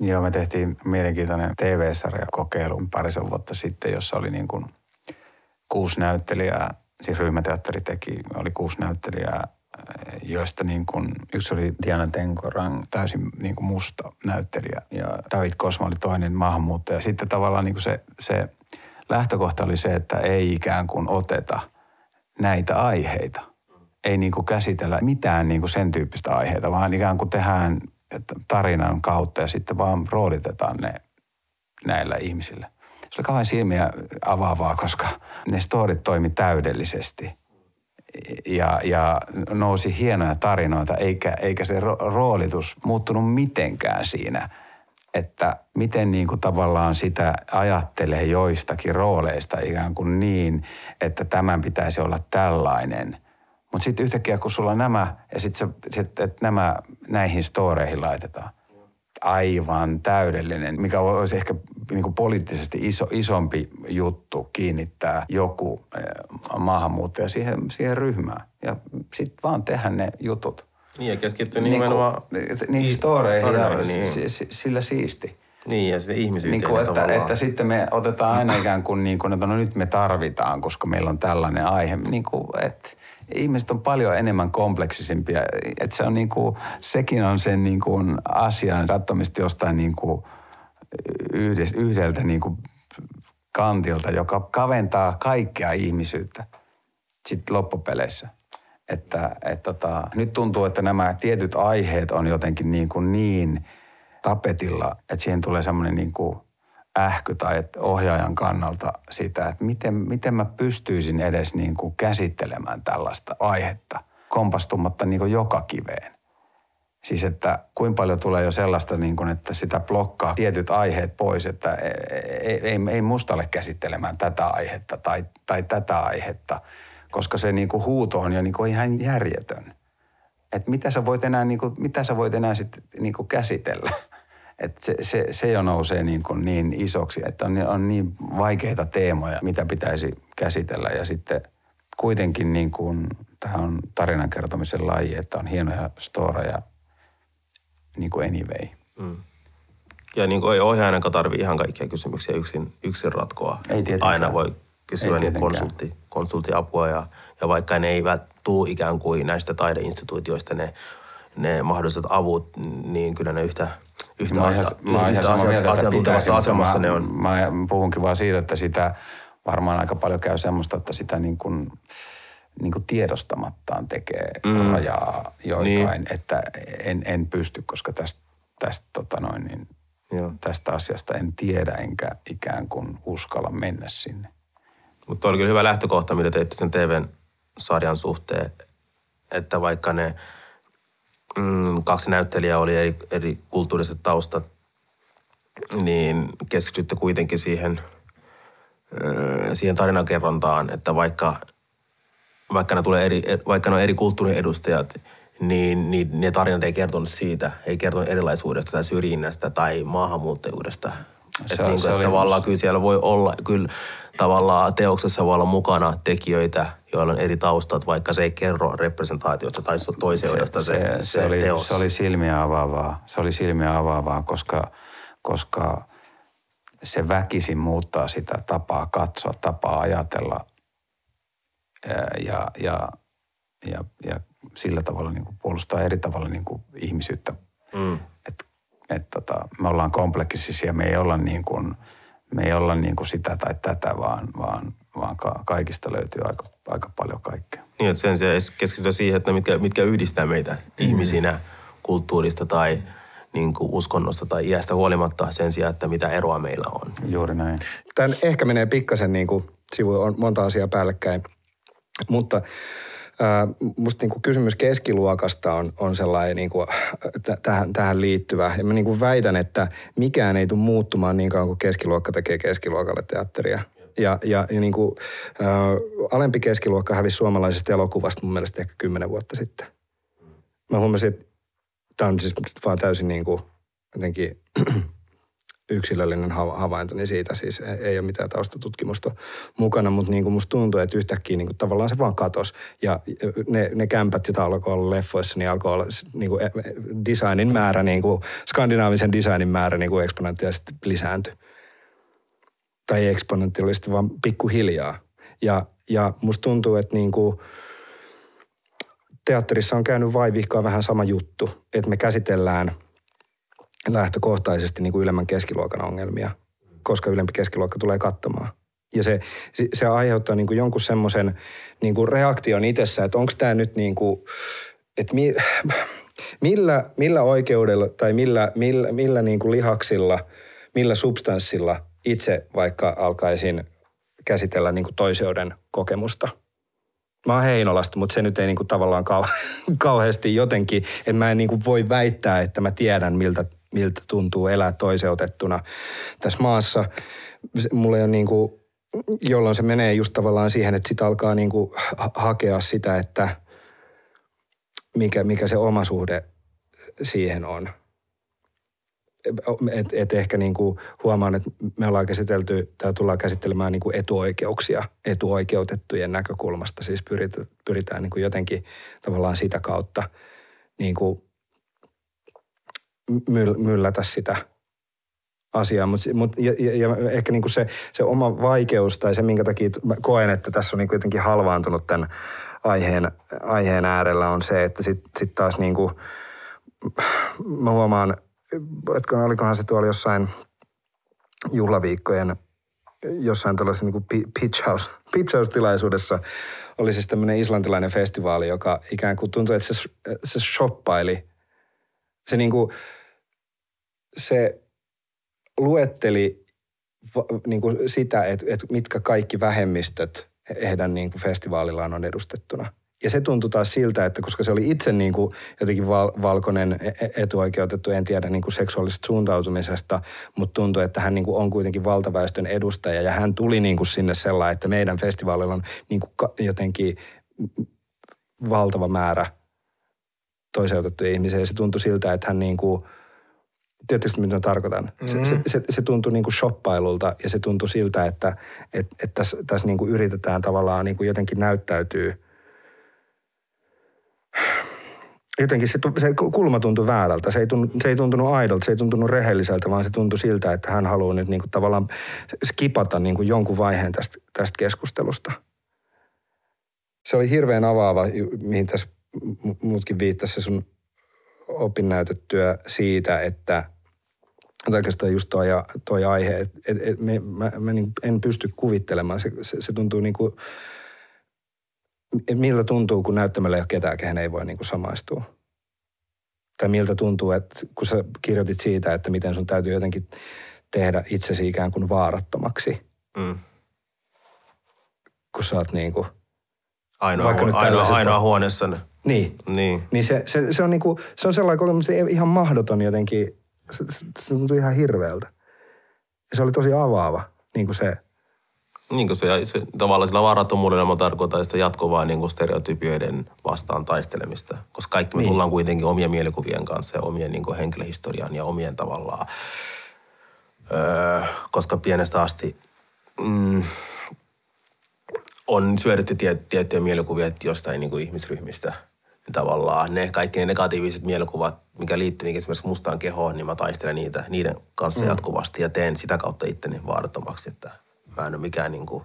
S6: Joo, me tehtiin mielenkiintoinen TV-sarja kokeilu parisen vuotta sitten, jossa oli niin kuin kuusi näyttelijää, siis ryhmäteatteri teki, oli kuusi näyttelijää, joista niin kuin, yksi oli Diana Tenkorang, täysin niin kuin musta näyttelijä ja David Kosma oli toinen maahanmuuttaja. Sitten tavallaan niin kuin se, se lähtökohta oli se, että ei ikään kuin oteta näitä aiheita. Ei niin kuin käsitellä mitään niin kuin sen tyyppistä aiheita, vaan ikään kuin tehdään tarinan kautta ja sitten vaan roolitetaan ne näillä ihmisillä. Se oli kauhean silmiä avaavaa, koska ne storit toimi täydellisesti ja, ja nousi hienoja tarinoita, eikä, eikä se ro- roolitus muuttunut mitenkään siinä, että miten niin kuin tavallaan sitä ajattelee joistakin rooleista ikään kuin niin, että tämän pitäisi olla tällainen. Mutta sitten yhtäkkiä, kun sulla nämä, ja sitten sit, nämä näihin storeihin laitetaan, aivan täydellinen, mikä olisi ehkä niin kuin poliittisesti iso, isompi juttu kiinnittää joku eh, maahanmuuttaja siihen, siihen ryhmään. Ja sitten vaan tehdä ne jutut.
S7: Niin ja keskittyy
S6: Niin
S7: nimenomaan...
S6: kuin, niihin storeihin ja
S7: niin.
S6: si- si- sillä siisti.
S7: Niin ja sitten ihmisyyteen
S6: Niin kuin, että,
S7: tavallaan.
S6: että sitten me otetaan aina ikään kuin, niin kuin, että no nyt me tarvitaan, koska meillä on tällainen aihe. Niin kuin, että ihmiset on paljon enemmän kompleksisimpia. Että se on niin kuin, sekin on sen niin kuin asian katsomista jostain niin kuin yhdes, yhdeltä niin kuin kantilta, joka kaventaa kaikkea ihmisyyttä sitten loppupeleissä. Että et tota, nyt tuntuu, että nämä tietyt aiheet on jotenkin niin, kuin niin tapetilla, että siihen tulee semmoinen niin kuin ähky tai ohjaajan kannalta sitä, että miten, miten mä pystyisin edes niin kuin käsittelemään tällaista aihetta kompastumatta niin kuin joka kiveen. Siis että kuinka paljon tulee jo sellaista, niin kuin, että sitä blokkaa tietyt aiheet pois, että ei, ei, ei musta ole käsittelemään tätä aihetta tai, tai tätä aihetta, koska se niin kuin huuto on jo niin kuin ihan järjetön. Että mitä sä voit enää, niin kuin, mitä sä voit enää sit, niin kuin käsitellä. Että se, se, se jo nousee niin, kuin niin isoksi, että on, on niin vaikeita teemoja, mitä pitäisi käsitellä. Ja sitten kuitenkin niin kuin, tämä on tarinan kertomisen laji, että on hienoja storeja niin kuin anyway.
S7: Ja niin kuin ei ohjaajanakaan tarvitse ihan kaikkia kysymyksiä yksin, yksin ratkoa.
S6: Ei tietenkään.
S7: Aina voi kysyä niin konsultti, konsulttiapua ja, ja vaikka ne eivät tuu ikään kuin näistä taideinstituutioista ne, ne mahdolliset avut, niin kyllä ne yhtä, yhtä,
S6: Mä oon ihan,
S7: asta,
S6: ihan
S7: yhtä
S6: samaa
S7: asia,
S6: mieltä,
S7: asiantuntevassa
S6: mutta
S7: asemassa
S6: mä,
S7: ne on.
S6: Mä puhunkin vaan siitä, että sitä varmaan aika paljon käy semmoista, että sitä niin kuin, niin kuin tiedostamattaan tekee mm. rajaa joitain, niin. että en, en pysty, koska tästä, tästä, tota noin, niin,
S7: Joo.
S6: tästä asiasta en tiedä enkä ikään kuin uskalla mennä sinne.
S7: Mutta oli kyllä hyvä lähtökohta, mitä teitte sen TV-sarjan suhteen, että vaikka ne mm, kaksi näyttelijää oli eri, eri kulttuuriset taustat, niin keskitytte kuitenkin siihen, ö, siihen tarinankerrontaan, että vaikka, vaikka, ne tulee eri, vaikka ne on eri kulttuurin edustajat, niin, niin ne tarinat ei kertonut siitä, ei kertonut erilaisuudesta tai syrjinnästä tai maahanmuuttajuudesta.
S6: Se-
S7: Että niin
S6: se
S7: kuin, että tavallaan kyllä siellä voi olla, kyllä tavallaan teoksessa voi olla mukana tekijöitä, joilla on eri taustat, vaikka se ei kerro representaatiosta tai se on toiseudesta se, se, se,
S6: se, oli,
S7: teos.
S6: se oli silmiä avaavaa. Se oli silmiä avaavaa, koska, koska se väkisin muuttaa sitä tapaa katsoa, tapaa ajatella ja, ja, ja, ja, ja sillä tavalla niin kuin puolustaa eri tavalla niin kuin ihmisyyttä. Mm. Et, tota, me ollaan kompleksisia, me ei olla, niin kuin, me ei olla niin kuin sitä tai tätä, vaan, vaan, vaan ka- kaikista löytyy aika, aika paljon kaikkea.
S7: Niin, että sen sijaan keskitytä siihen, että mitkä, mitkä yhdistää meitä
S6: Mm.
S7: ihmisinä kulttuurista tai niin kuin uskonnosta tai iästä huolimatta sen sijaan, että mitä eroa meillä on.
S6: Juuri näin.
S3: Tämän ehkä menee pikkasen niin kuin, sivu on monta asiaa päällekkäin, mutta musta niin kuin kysymys keskiluokasta on, on sellainen niin kuin, t- tähän, tähän liittyvä. Ja mä niin kuin väitän, että mikään ei tule muuttumaan niin kauan kuin keskiluokka tekee keskiluokalle teatteria. Ja, ja, ja niin kuin, ä, alempi keskiluokka hävisi suomalaisesta elokuvasta mun mielestä ehkä kymmenen vuotta sitten. Mä huomasin, että tämä on siis vaan täysin niin kuin, jotenkin yksilöllinen hava- havaintoni siitä, siis ei- ei ole mitään taustatutkimusta mukana, mutta niin kuin musta tuntuu, että yhtäkkiä niin kuin tavallaan se vaan katos. Ja ne, ne kämpät, joita alkoi olla leffoissa, niin alkoi olla niin kuin e- e- designin määrä, niin kuin skandinaavisen designin määrä niin kuin eksponentiaalisesti lisääntyi. Tai ei eksponentiaalisesti, vaan pikkuhiljaa. Ja, ja musta tuntuu, että niin kuin, teatterissa on käynyt vaivihkaa vähän sama juttu, että me käsitellään lähtökohtaisesti niin kuin ylemmän keskiluokan ongelmia, koska ylempi keskiluokka tulee katsomaan. Ja se, se- aiheuttaa niin kuin jonkun semmoisen niin kuin reaktion itsessä, että onko tämä nyt niin kuin, että mi, millä, millä oikeudella tai millä, millä, millä niin kuin lihaksilla, millä substanssilla itse vaikka alkaisin käsitellä niin kuin toiseuden kokemusta – Mä oon Heinolasta, mutta se nyt ei niinku tavallaan kau- (laughs) kauheasti jotenkin, että mä en niinku voi väittää, että mä tiedän miltä, miltä tuntuu elää toiseutettuna tässä maassa. Mulla ei ole niinku, jolloin se menee just tavallaan siihen, että sit alkaa niinku ha- hakea sitä, että mikä, mikä se oma suhde siihen on. Et, et ehkä niinku huomaan, että me ollaan käsitelty, tai tullaan käsittelemään niinku etuoikeuksia etuoikeutettujen näkökulmasta. Siis pyritään, pyritään niinku jotenkin tavallaan sitä kautta niinku myll, myllätä sitä asiaa. Mut, mut, ja, ja, ja ehkä niinku se, se oma vaikeus tai se, minkä takia mä koen, että tässä on niinku jotenkin halvaantunut tämän aiheen, aiheen äärellä on se, että sitten sit taas niinku, mä huomaan, että olikohan se tuolla jossain juhlaviikkojen jossain tällaisessa niin kuin pitch, house, (laughs) pitch house-tilaisuudessa oli siis tämmöinen islantilainen festivaali, joka ikään kuin tuntui, että se, se shoppaili. Se niin kuin, se luetteli va- niin kuin sitä, että, että mitkä kaikki vähemmistöt heidän niin kuin festivaalillaan on edustettuna. Ja se tuntui taas siltä, että koska se oli itse niin kuin jotenkin val- valkoinen e- e- etuoikeutettu, en tiedä niin kuin seksuaalisesta suuntautumisesta, mutta tuntui, että hän niin kuin on kuitenkin valtaväestön edustaja ja hän tuli niin kuin sinne sellainen, että meidän festivaalilla on niin kuin jotenkin valtava määrä toiseutettuja ihmisiä ja se tuntui siltä, että hän niin kuin, tiedättekö mitä tarkoitan? Se, se, se, se tuntui niin kuin shoppailulta ja se tuntui siltä, että et, et tässä, tässä niin kuin yritetään tavallaan niin kuin jotenkin näyttäytyy jotenkin se, se kulma tuntui väärältä. Se ei, tunnu, se ei tuntunut aidolta, se ei tuntunut rehelliseltä, vaan se tuntui siltä, että hän haluaa nyt niin kuin tavallaan skipata niin kuin jonkun vaiheen tästä, tästä keskustelusta. Se oli hirveän avaava, mihin tässä muutkin viittasi se sun opinnäytetyö siitä, että oikeastaan just toi, toi aihe, että et, et me, mä, mä niin en pysty kuvittelemaan. Se, se, se tuntuu niin kuin, miltä tuntuu, kun näyttämällä ei ole ketään, kehen ei voi niin kuin samaistua. Tai miltä tuntuu, että kun sä kirjoitit siitä, että miten sun täytyy jotenkin tehdä itsesi ikään kuin vaarattomaksi,
S7: Mm.
S3: kun sä oot niin kuin,
S7: Ainoa,
S3: Vaikka nyt
S7: ainoa, ainoa huoneessa.
S3: Niin,
S7: Niin.
S3: Niin se, se, se on niinku, se on sellainen kokemus, että ihan mahdoton jotenkin, se, se, se tuntui ihan hirveältä. Ja se oli tosi avaava, niin kuin se,
S7: Niin kuin se, se, tavallaan sillä varattomuudella mä tarkoitan sitä jatkuvaa niin kuin stereotypioiden vastaan taistelemista. Koska kaikki me
S3: Niin.
S7: tullaan kuitenkin omien mielikuvien kanssa ja omien niin kuin henkilöhistorian ja omien tavallaan. Öö, koska pienestä asti mm, on syödytty tie, tiettyjä mielikuvia jostain niin kuin ihmisryhmistä. Niin tavallaan ne kaikki ne negatiiviset mielikuvat, mikä liittyy niin esimerkiksi mustaan kehoon, niin mä taistelen niitä, niiden kanssa mm. jatkuvasti ja teen sitä kautta itteni vaarattomaksi, että mä en ole mikään niin kuin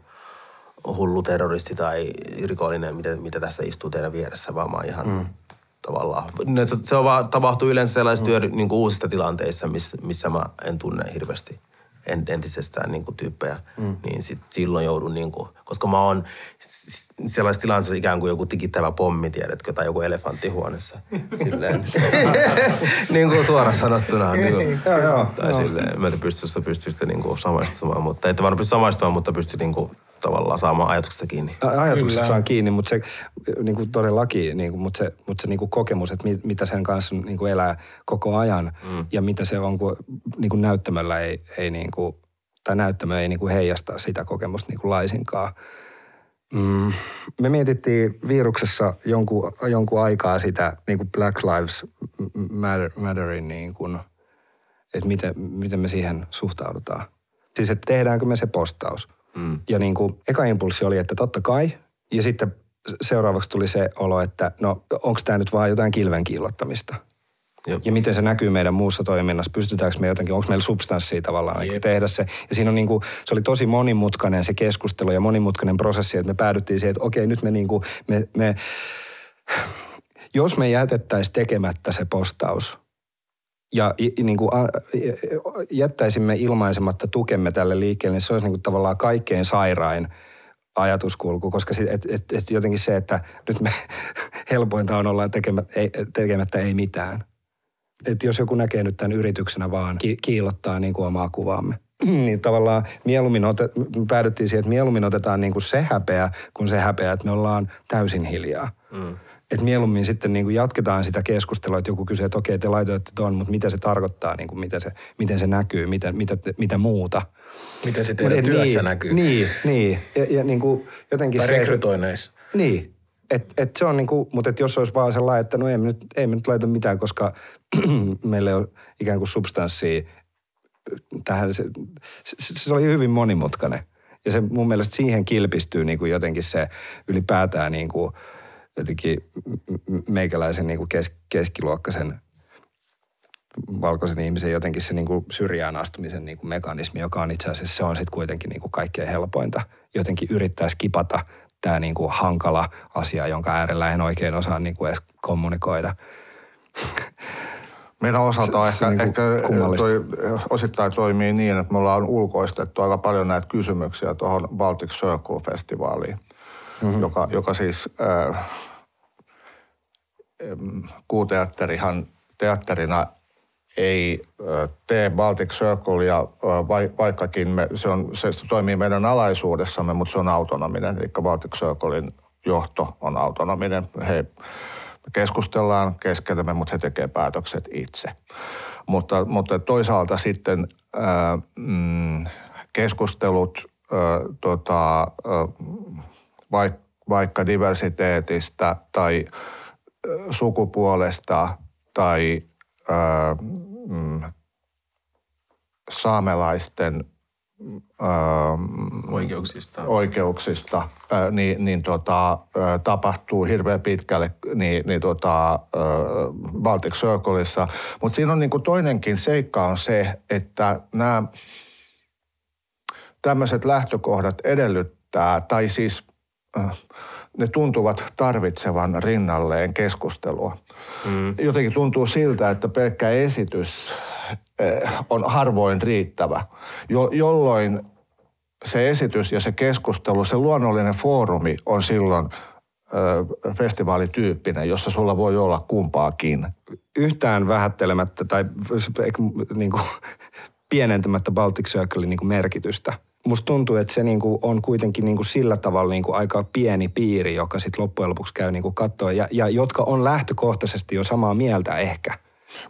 S7: hullu terroristi tai rikollinen, mitä, mitä tässä istuu teidän vieressä, vaan mä oon ihan mm. tavallaan. Se, on vaan, tapahtuu yleensä sellaisissa mm. niin kuin uusissa tilanteissa, missä, missä mä en tunne hirveästi entisestään niin kuin tyyppejä, mm. niin sit silloin joudun, niin kuin, koska mä oon sellaisessa tilanteessa ikään kuin joku tikittävä pommi, tiedätkö, tai joku elefantti huoneessa. (laughs) Silleen, (laughs) niin kuin suoraan sanottuna. Niin kuin,
S3: Joo, joo,
S7: tai silleen, mä en pysty pysty sitä niin kuin samaistumaan, mutta ette varmaan pysty samaistumaan, mutta pysty niin kuin, tavallaan saamaan ajatuksesta kiinni.
S3: ajatuksesta saan kiinni, mutta se niin kuin todellakin, niin kuin, mutta se, mutta se niin kuin kokemus, että mi, mitä sen kanssa niin kuin elää koko ajan mm. ja mitä se on, kun niin kuin näyttämällä ei, ei niin kuin, tai näyttämö ei niin kuin heijasta sitä kokemusta niin kuin laisinkaan. Mm, me mietittiin viruksessa jonkun, jonkun aikaa sitä niin kuin Black Lives Matter, Matterin, niin kuin, että miten, miten me siihen suhtaudutaan. Siis, että tehdäänkö me se postaus. Mm. Ja niin kuin, eka impulssi oli, että totta kai. Ja sitten seuraavaksi tuli se olo, että no onko tämä nyt vaan jotain kilven kiillottamista. Jop. Ja miten se näkyy meidän muussa toiminnassa, pystytäänkö me jotenkin, onko meillä substanssia tavallaan Jep. tehdä se. Ja siinä on niin kuin, se oli tosi monimutkainen se keskustelu ja monimutkainen prosessi, että me päädyttiin siihen, että okei nyt me, niin kuin, me, me jos me jätettäisiin tekemättä se postaus ja niin kuin, jättäisimme ilmaisematta tukemme tälle liikkeelle, niin se olisi niin kuin, tavallaan kaikkein sairain – ajatuskulku, koska sit, et, et, et jotenkin se, että nyt me (laughs) helpointa on olla tekemättä ei, tekemättä ei mitään. Et jos joku näkee nyt tämän yrityksenä vaan ki, kiillottaa niin kuin omaa kuvaamme, (clears throat) niin tavallaan mieluummin otet, päädyttiin siihen, että mieluummin otetaan niin kuin se häpeä, kuin se häpeä, että me ollaan täysin hiljaa. Mm. Että mieluummin sitten niin kuin jatketaan sitä keskustelua, että joku kysyy, että okei, te laitoitte tuon, mutta mitä se tarkoittaa, niin kuin miten, se, miten se näkyy, mitä, mitä, mitä muuta –
S4: Miten se teidän työssä
S3: niin,
S4: näkyy?
S3: Niin, niin. Ja, ja niin kuin jotenkin
S4: tai
S3: se...
S4: rekrytoineissa.
S3: Niin. Et, et se on niin kuin, mutta et jos olisi vaan sellainen, että no ei me nyt, ei me nyt laita mitään, koska (clears throat) meillä ei ole ikään kuin substanssia tähän. Se, se, se oli hyvin monimutkainen. Ja se mun mielestä siihen kilpistyy niin kuin jotenkin se ylipäätään niin kuin jotenkin meikäläisen niin kuin kes, keskiluokkaisen valkoisen ihmisen jotenkin se niin kuin syrjään astumisen niin kuin mekanismi, joka on itse asiassa se on sitten kuitenkin niin kuin kaikkein helpointa. Jotenkin yrittää skipata tämä niin kuin hankala asia, jonka äärellä en oikein osaa niin kuin edes kommunikoida.
S5: Meidän osalta se, ehkä, se niin ehkä toi, osittain toimii niin, että me ollaan ulkoistettu aika paljon näitä kysymyksiä tuohon Baltic Circle-festivaaliin, mm-hmm. joka, joka siis äh, kuuteatterihan teatterina ei tee Baltic Circle ja vaikkakin me, se, on, se toimii meidän alaisuudessamme, mutta se on autonominen. Eli Baltic Circlein johto on autonominen. He keskustellaan keskeltämme, mutta he tekevät päätökset itse. Mutta, mutta toisaalta sitten ää, mm, keskustelut ää, tota, ää, vaik, vaikka diversiteetistä tai sukupuolesta tai ää, mm, saamelaisten ää,
S7: oikeuksista,
S5: oikeuksista ää, niin, niin tota, ää, tapahtuu hirveän pitkälle niin, niin tota, ää, Baltic Circleissa. Mutta siinä on niinku toinenkin seikka on se, että nämä tämmöiset lähtökohdat edellyttää, tai siis äh, ne tuntuvat tarvitsevan rinnalleen keskustelua. Mm. Jotenkin tuntuu siltä, että pelkkä esitys eh, on harvoin riittävä, jo, jolloin se esitys ja se keskustelu, se luonnollinen foorumi on silloin ö, festivaalityyppinen, jossa sulla voi olla kumpaakin.
S3: Yhtään vähättelemättä tai niin kuin, (laughs) pienentämättä Baltic Circlein niin merkitystä – musta tuntuu, että se niinku on kuitenkin niinku sillä tavalla niinku aika pieni piiri, joka sitten loppujen lopuksi käy niinku kattoa ja, ja jotka on lähtökohtaisesti jo samaa mieltä ehkä.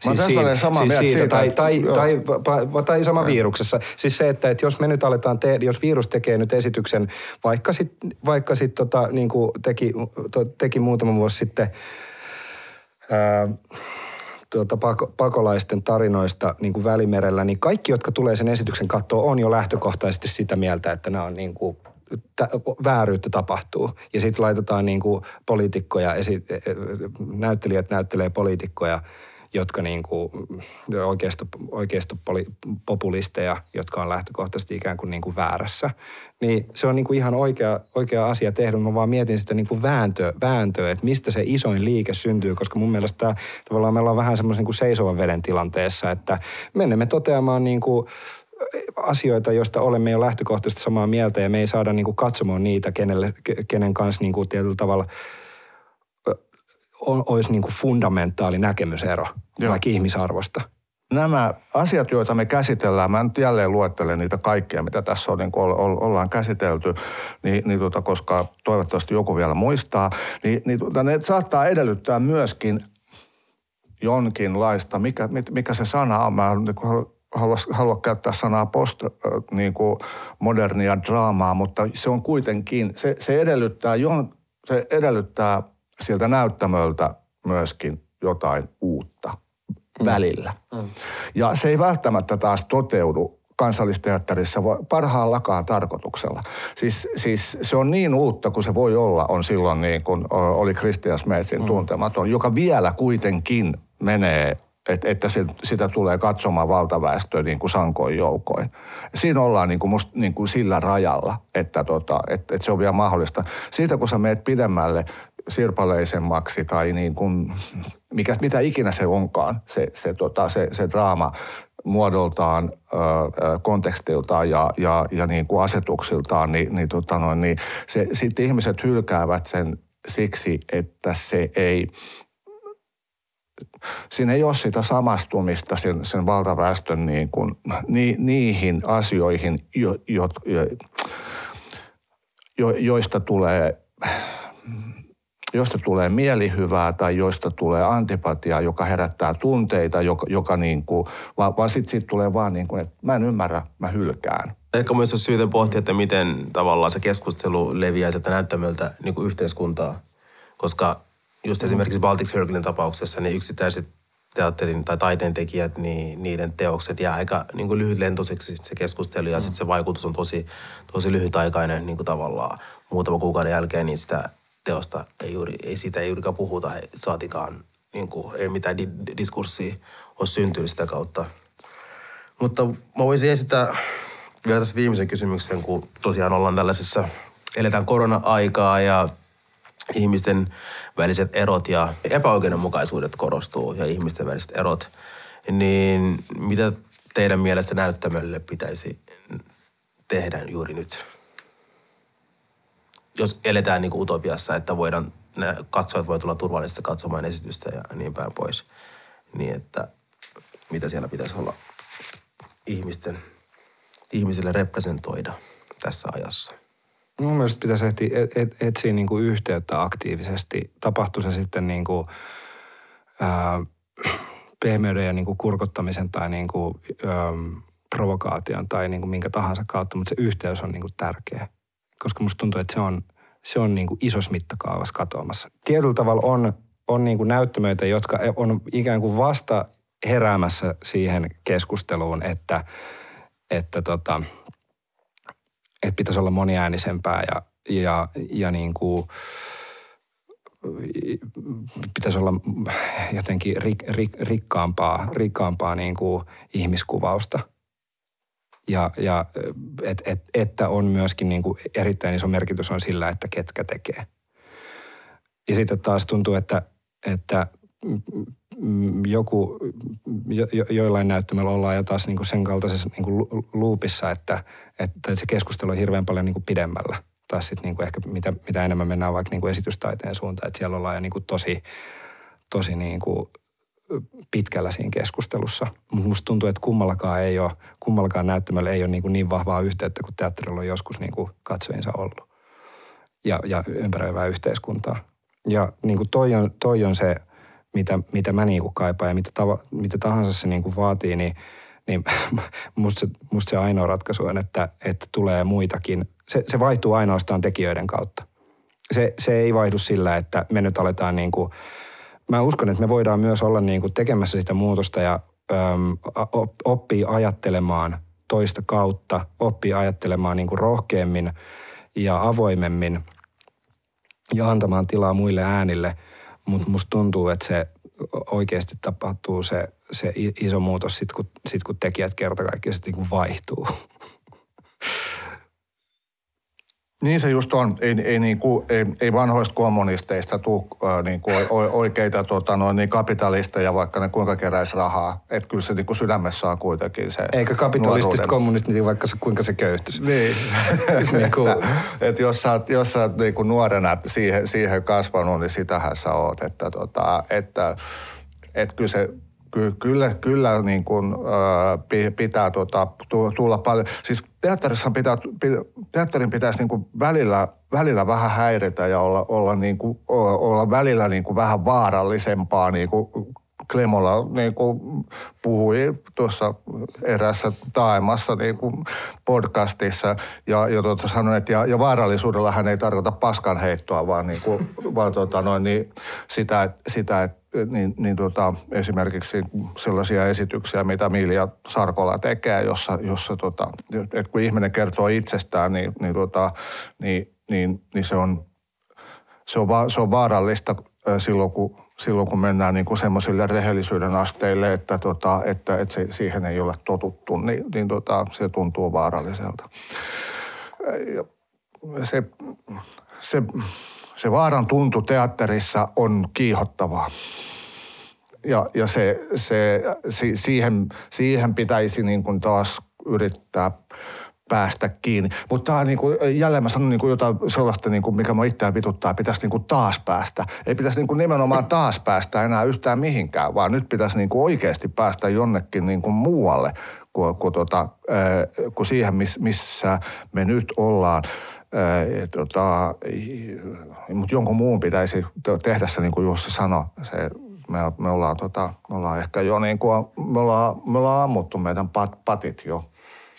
S5: Mä siis siitä, samaa siis siitä, siitä,
S3: tai, tai, tai, tai, tai sama viruksessa. Siis se, että, että jos me nyt aletaan tehdä, jos virus tekee nyt esityksen, vaikka sitten vaikka sit tota, niin kuin teki, to, teki muutama vuosi sitten, ää, tuota, pako, pakolaisten tarinoista niin kuin Välimerellä, niin kaikki, jotka tulee sen esityksen katsoa, on jo lähtökohtaisesti sitä mieltä, että nämä on niin kuin, vääryyttä tapahtuu. Ja sitten laitetaan niin kuin poliitikkoja, esi- e- e- näyttelijät näyttelee poliitikkoja – jotka niin kuin, oikeisto, oikeistopopulisteja, jotka on lähtökohtaisesti ikään kuin, niin kuin väärässä. Niin se on niin kuin ihan oikea, oikea asia tehdä. Mä vaan mietin sitä niin kuin vääntöä, vääntöä, että mistä se isoin liike syntyy, koska mun mielestä tämä, tavallaan meillä on vähän semmoisen niin seisovan veden tilanteessa, että menemme toteamaan niin kuin asioita, joista olemme jo lähtökohtaisesti samaa mieltä ja me ei saada niin kuin katsomaan niitä, kenelle, kenen kanssa niin kuin tietyllä tavalla – olisi niin kuin fundamentaali näkemysero Joo. vaikka ihmisarvosta.
S5: Nämä asiat, joita me käsitellään, mä nyt jälleen luettelen niitä kaikkia, mitä tässä on, niin kuin ollaan käsitelty, niin, niin tuota, koska toivottavasti joku vielä muistaa, niin, niin tuota, ne saattaa edellyttää myöskin jonkinlaista, mikä, mikä se sana on, mä niin halua, halua käyttää sanaa post, niin kuin modernia draamaa, mutta se on kuitenkin, se, se, edellyttää, jon- se edellyttää sieltä näyttämöltä myöskin jotain uutta välillä. Mm. Ja se ei välttämättä taas toteudu kansallisteatterissa parhaallakaan tarkoituksella. Siis, siis se on niin uutta kuin se voi olla, on silloin niin kuin oli Christian Smetsin mm. tuntematon, joka vielä kuitenkin menee että, että se, sitä tulee katsomaan valtaväestöä niin kuin sankoin joukoin. Siinä ollaan niin kuin musta, niin kuin sillä rajalla, että, tota, että, että se on vielä mahdollista. Siitä kun sä meet pidemmälle sirpaleisemmaksi tai niin kuin, mikä, mitä ikinä se onkaan, se, se, tota, se, se draama muodoltaan, kontekstiltaan ja, ja, ja niin kuin asetuksiltaan, niin, niin, tota noin, niin se, sitten ihmiset hylkäävät sen siksi, että se ei – siinä ei ole sitä samastumista sen, sen valtaväestön niin kuin, ni, niihin asioihin, jo, jo, jo, joista tulee josta tulee mielihyvää tai joista tulee antipatiaa, joka herättää tunteita, joka, joka niin kuin, vaan, vaan sitten sit tulee vaan niin kuin, että mä en ymmärrä, mä hylkään.
S7: Ehkä myös on syytä pohtia, että miten tavallaan se keskustelu leviää sieltä näyttämöltä niin kuin yhteiskuntaa, koska just esimerkiksi Baltic Circlein tapauksessa niin yksittäiset teatterin tai taiteen tekijät, niin niiden teokset jää aika niin kuin lyhytlentoiseksi se keskustelu ja mm. sitten se vaikutus on tosi, tosi lyhytaikainen niin kuin tavallaan muutama kuukauden jälkeen, niin sitä teosta ei, juuri, ei siitä ei juurikaan puhuta, saatikaan niin kuin, ei mitään di- diskurssia ole syntynyt sitä kautta. Mutta mä voisin esittää vielä tässä viimeisen kysymyksen, kun tosiaan ollaan tällaisessa, eletään korona-aikaa ja ihmisten väliset erot ja epäoikeudenmukaisuudet korostuu ja ihmisten väliset erot, niin mitä teidän mielestä näyttämölle pitäisi tehdä juuri nyt? Jos eletään niin kuin utopiassa, että voidaan, ne katsojat voi tulla turvallisesti katsomaan esitystä ja niin päin pois, niin että mitä siellä pitäisi olla ihmisten, ihmisille representoida tässä ajassa?
S3: Mun mielestä pitäisi etsiä, et, etsiä niin kuin yhteyttä aktiivisesti. Tapahtui se sitten niin kuin, ää, pehmeyden ja niin kuin kurkottamisen tai niin kuin, ää, provokaation tai niin kuin minkä tahansa kautta, mutta se yhteys on niin kuin tärkeä. Koska musta tuntuu, että se on, se on niin kuin isossa mittakaavassa katoamassa. Tietyllä tavalla on, on niin kuin näyttämöitä, jotka on ikään kuin vasta heräämässä siihen keskusteluun, että, että tota, että pitäisi olla moniäänisempää ja, ja, ja niin kuin, pitäisi olla jotenkin rik, rik, rikkaampaa, rikkaampaa niin kuin ihmiskuvausta. Ja, ja et, et, että on myöskin niin kuin erittäin iso merkitys on sillä, että ketkä tekee. Ja sitten taas tuntuu, että, että joku, jo, jo, joillain näyttämällä ollaan jo taas niin kuin sen kaltaisessa niin kuin luupissa, että, että se keskustelu on hirveän paljon niin kuin pidemmällä. Tai sitten niin ehkä mitä, mitä enemmän mennään vaikka niin kuin esitystaiteen suuntaan, että siellä ollaan jo niin kuin tosi, tosi niin kuin pitkällä siinä keskustelussa. Mutta musta tuntuu, että kummallakaan ei ole, kummallakaan näyttämällä ei ole niin, kuin niin vahvaa yhteyttä kuin teatterilla on joskus niin kuin katsojinsa ollut. Ja, ja ympäröivää yhteiskuntaa. Ja niin kuin toi, on, toi on se, mitä, mitä mä niin kuin kaipaan ja mitä, tava, mitä tahansa se niin kuin vaatii, niin, niin (laughs) musta, se, musta se ainoa ratkaisu on, että, että tulee muitakin. Se, se vaihtuu ainoastaan tekijöiden kautta. Se, se ei vaihdu sillä, että me nyt aletaan niin kuin, mä uskon, että me voidaan myös olla niin kuin tekemässä sitä muutosta ja äm, oppii ajattelemaan toista kautta, oppii ajattelemaan niin kuin rohkeammin ja avoimemmin ja antamaan tilaa muille äänille – mutta musta tuntuu, että se oikeasti tapahtuu se, se iso muutos sitten, kun, sit, kun tekijät kerta kaikkiaan niin vaihtuu.
S5: Niin se just on. Ei, ei, niin kuin, ei, ei vanhoista kommunisteista tule äh, niin kuin oikeita tota, noin, niin kapitalisteja, vaikka ne kuinka keräisi rahaa. Että kyllä se niin kuin sydämessä on kuitenkin se
S3: Eikä kapitalistit kommunistit, niin vaikka se, kuinka se köyhtyisi.
S5: Niin. niin kuin... (laughs) että, että jos sä oot, jos sä oot niin kuin nuorena siihen, siihen kasvanut, niin sitähän sä oot. Että, tota, että, että kyllä se Ky- kyllä, kyllä niin kuin, äh, pitää tota, tulla paljon. Siis teatterissa pitää, teatterin pitäisi niin kuin välillä, välillä vähän häiritä ja olla, olla, niin kuin, olla välillä niin kuin vähän vaarallisempaa niin kuin Klemola niin kuin puhui tuossa erässä taemassa niin kuin podcastissa ja, ja tuota, sanoi, että ja, ja vaarallisuudella hän ei tarkoita paskan heittoa, vaan, niin kuin, vaan tuota, noin, niin sitä, sitä niin, niin tota, esimerkiksi sellaisia esityksiä, mitä Milja Sarkola tekee, jossa, jossa tota, että kun ihminen kertoo itsestään, niin, niin, tota, niin, niin, niin se, on, se, on va, se on vaarallista silloin, kun, silloin, kun mennään niin kuin semmoisille rehellisyyden asteille, että, tota, että, että se, siihen ei ole totuttu, niin, niin tota, se tuntuu vaaralliselta. Se, se, se vaaran tuntu teatterissa on kiihottavaa. Ja, ja se, se, siihen, siihen pitäisi niin kuin taas yrittää päästä kiinni. Mutta tämä on niin kuin, jälleen mä sanon niin kuin jotain sellaista, niin kuin, mikä mä itseään vituttaa, pitäisi niin kuin taas päästä. Ei pitäisi niin kuin nimenomaan taas päästä enää yhtään mihinkään, vaan nyt pitäisi niin kuin oikeasti päästä jonnekin niin kuin muualle kuin, kuin, äh, kuin siihen, missä me nyt ollaan. Tota, mutta jonkun muun pitäisi tehdä se, niin kuin Jussi sanoi, se me, me, ollaan, tota, me ollaan ehkä jo niin kuin, me ollaan, me ollaan ammuttu meidän pat, patit jo.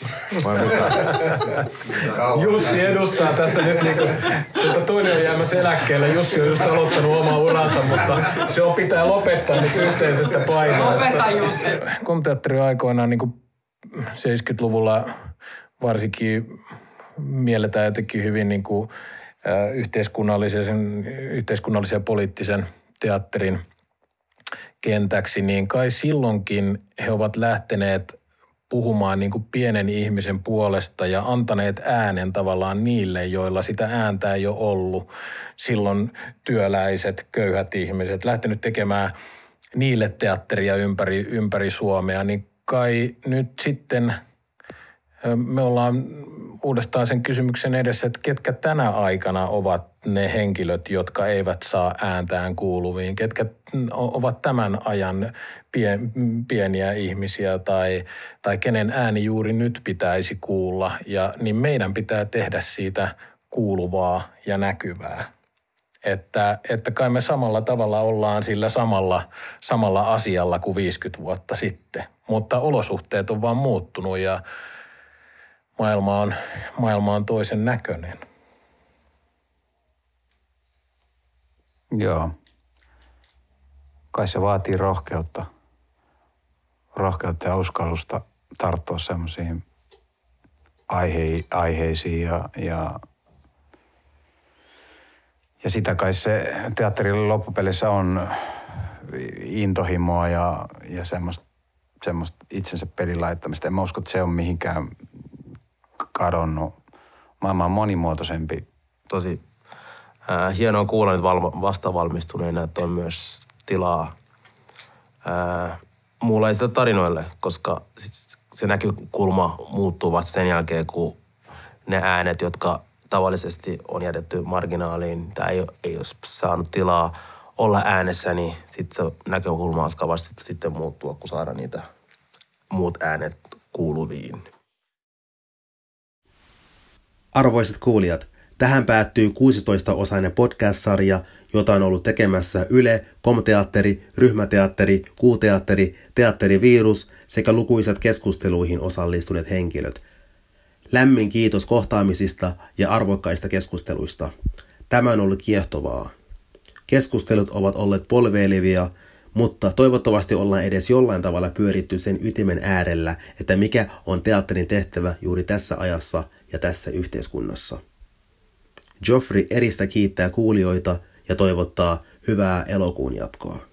S5: (laughs)
S4: Jussi edustaa tässä nyt niinku, tuota toinen on jäämässä eläkkeelle. Jussi on just aloittanut omaa uransa, mutta se on pitää lopettaa nyt yhteisestä painoista.
S2: Lopeta Jussi.
S4: Komteatteri aikoinaan niin 70-luvulla varsinkin mielletään jotenkin hyvin niin kuin, yhteiskunnallisen, yhteiskunnallisen ja poliittisen teatterin kentäksi, niin kai silloinkin he ovat lähteneet puhumaan niin kuin pienen ihmisen puolesta ja antaneet äänen tavallaan niille, joilla sitä ääntä ei ole ollut. Silloin työläiset, köyhät ihmiset, lähtenyt tekemään niille teatteria ympäri, ympäri Suomea, niin kai nyt sitten me ollaan uudestaan sen kysymyksen edessä, että ketkä tänä aikana ovat ne henkilöt, jotka eivät saa ääntään kuuluviin, ketkä ovat tämän ajan pien, pieniä ihmisiä tai, tai kenen ääni juuri nyt pitäisi kuulla, ja, niin meidän pitää tehdä siitä kuuluvaa ja näkyvää. Että, että kai me samalla tavalla ollaan sillä samalla, samalla asialla kuin 50 vuotta sitten, mutta olosuhteet on vaan muuttunut ja maailma on, maailma on toisen näköinen.
S6: Joo. Kai se vaatii rohkeutta. Rohkeutta ja uskallusta tarttua semmoisiin aihe, aiheisiin ja, ja, ja sitä kai se teatterilla loppupelissä on intohimoa ja, ja semmoista, semmoista itsensä pelin laittamista. En mä usko, että se on mihinkään kadonnut. Maailma on monimuotoisempi.
S7: Tosi äh, hienoa kuulla nyt valma, vastavalmistuneena, että on myös tilaa äh, muunlaisille tarinoille, koska sit se näkökulma muuttuu vasta sen jälkeen, kun ne äänet, jotka tavallisesti on jätetty marginaaliin tai ei, ei ole saanut tilaa olla äänessä, niin sitten se näkökulma alkaa vasta sitten muuttua, kun saadaan niitä muut äänet kuuluviin.
S8: Arvoisat kuulijat, tähän päättyy 16-osainen podcast-sarja, jota on ollut tekemässä Yle, Komteatteri, Ryhmäteatteri, Kuuteatteri, Teatterivirus sekä lukuisat keskusteluihin osallistuneet henkilöt. Lämmin kiitos kohtaamisista ja arvokkaista keskusteluista. Tämä on ollut kiehtovaa. Keskustelut ovat olleet polveilevia, mutta toivottavasti ollaan edes jollain tavalla pyöritty sen ytimen äärellä, että mikä on teatterin tehtävä juuri tässä ajassa ja tässä yhteiskunnassa. Joffrey eristä kiittää kuulijoita ja toivottaa hyvää elokuun jatkoa.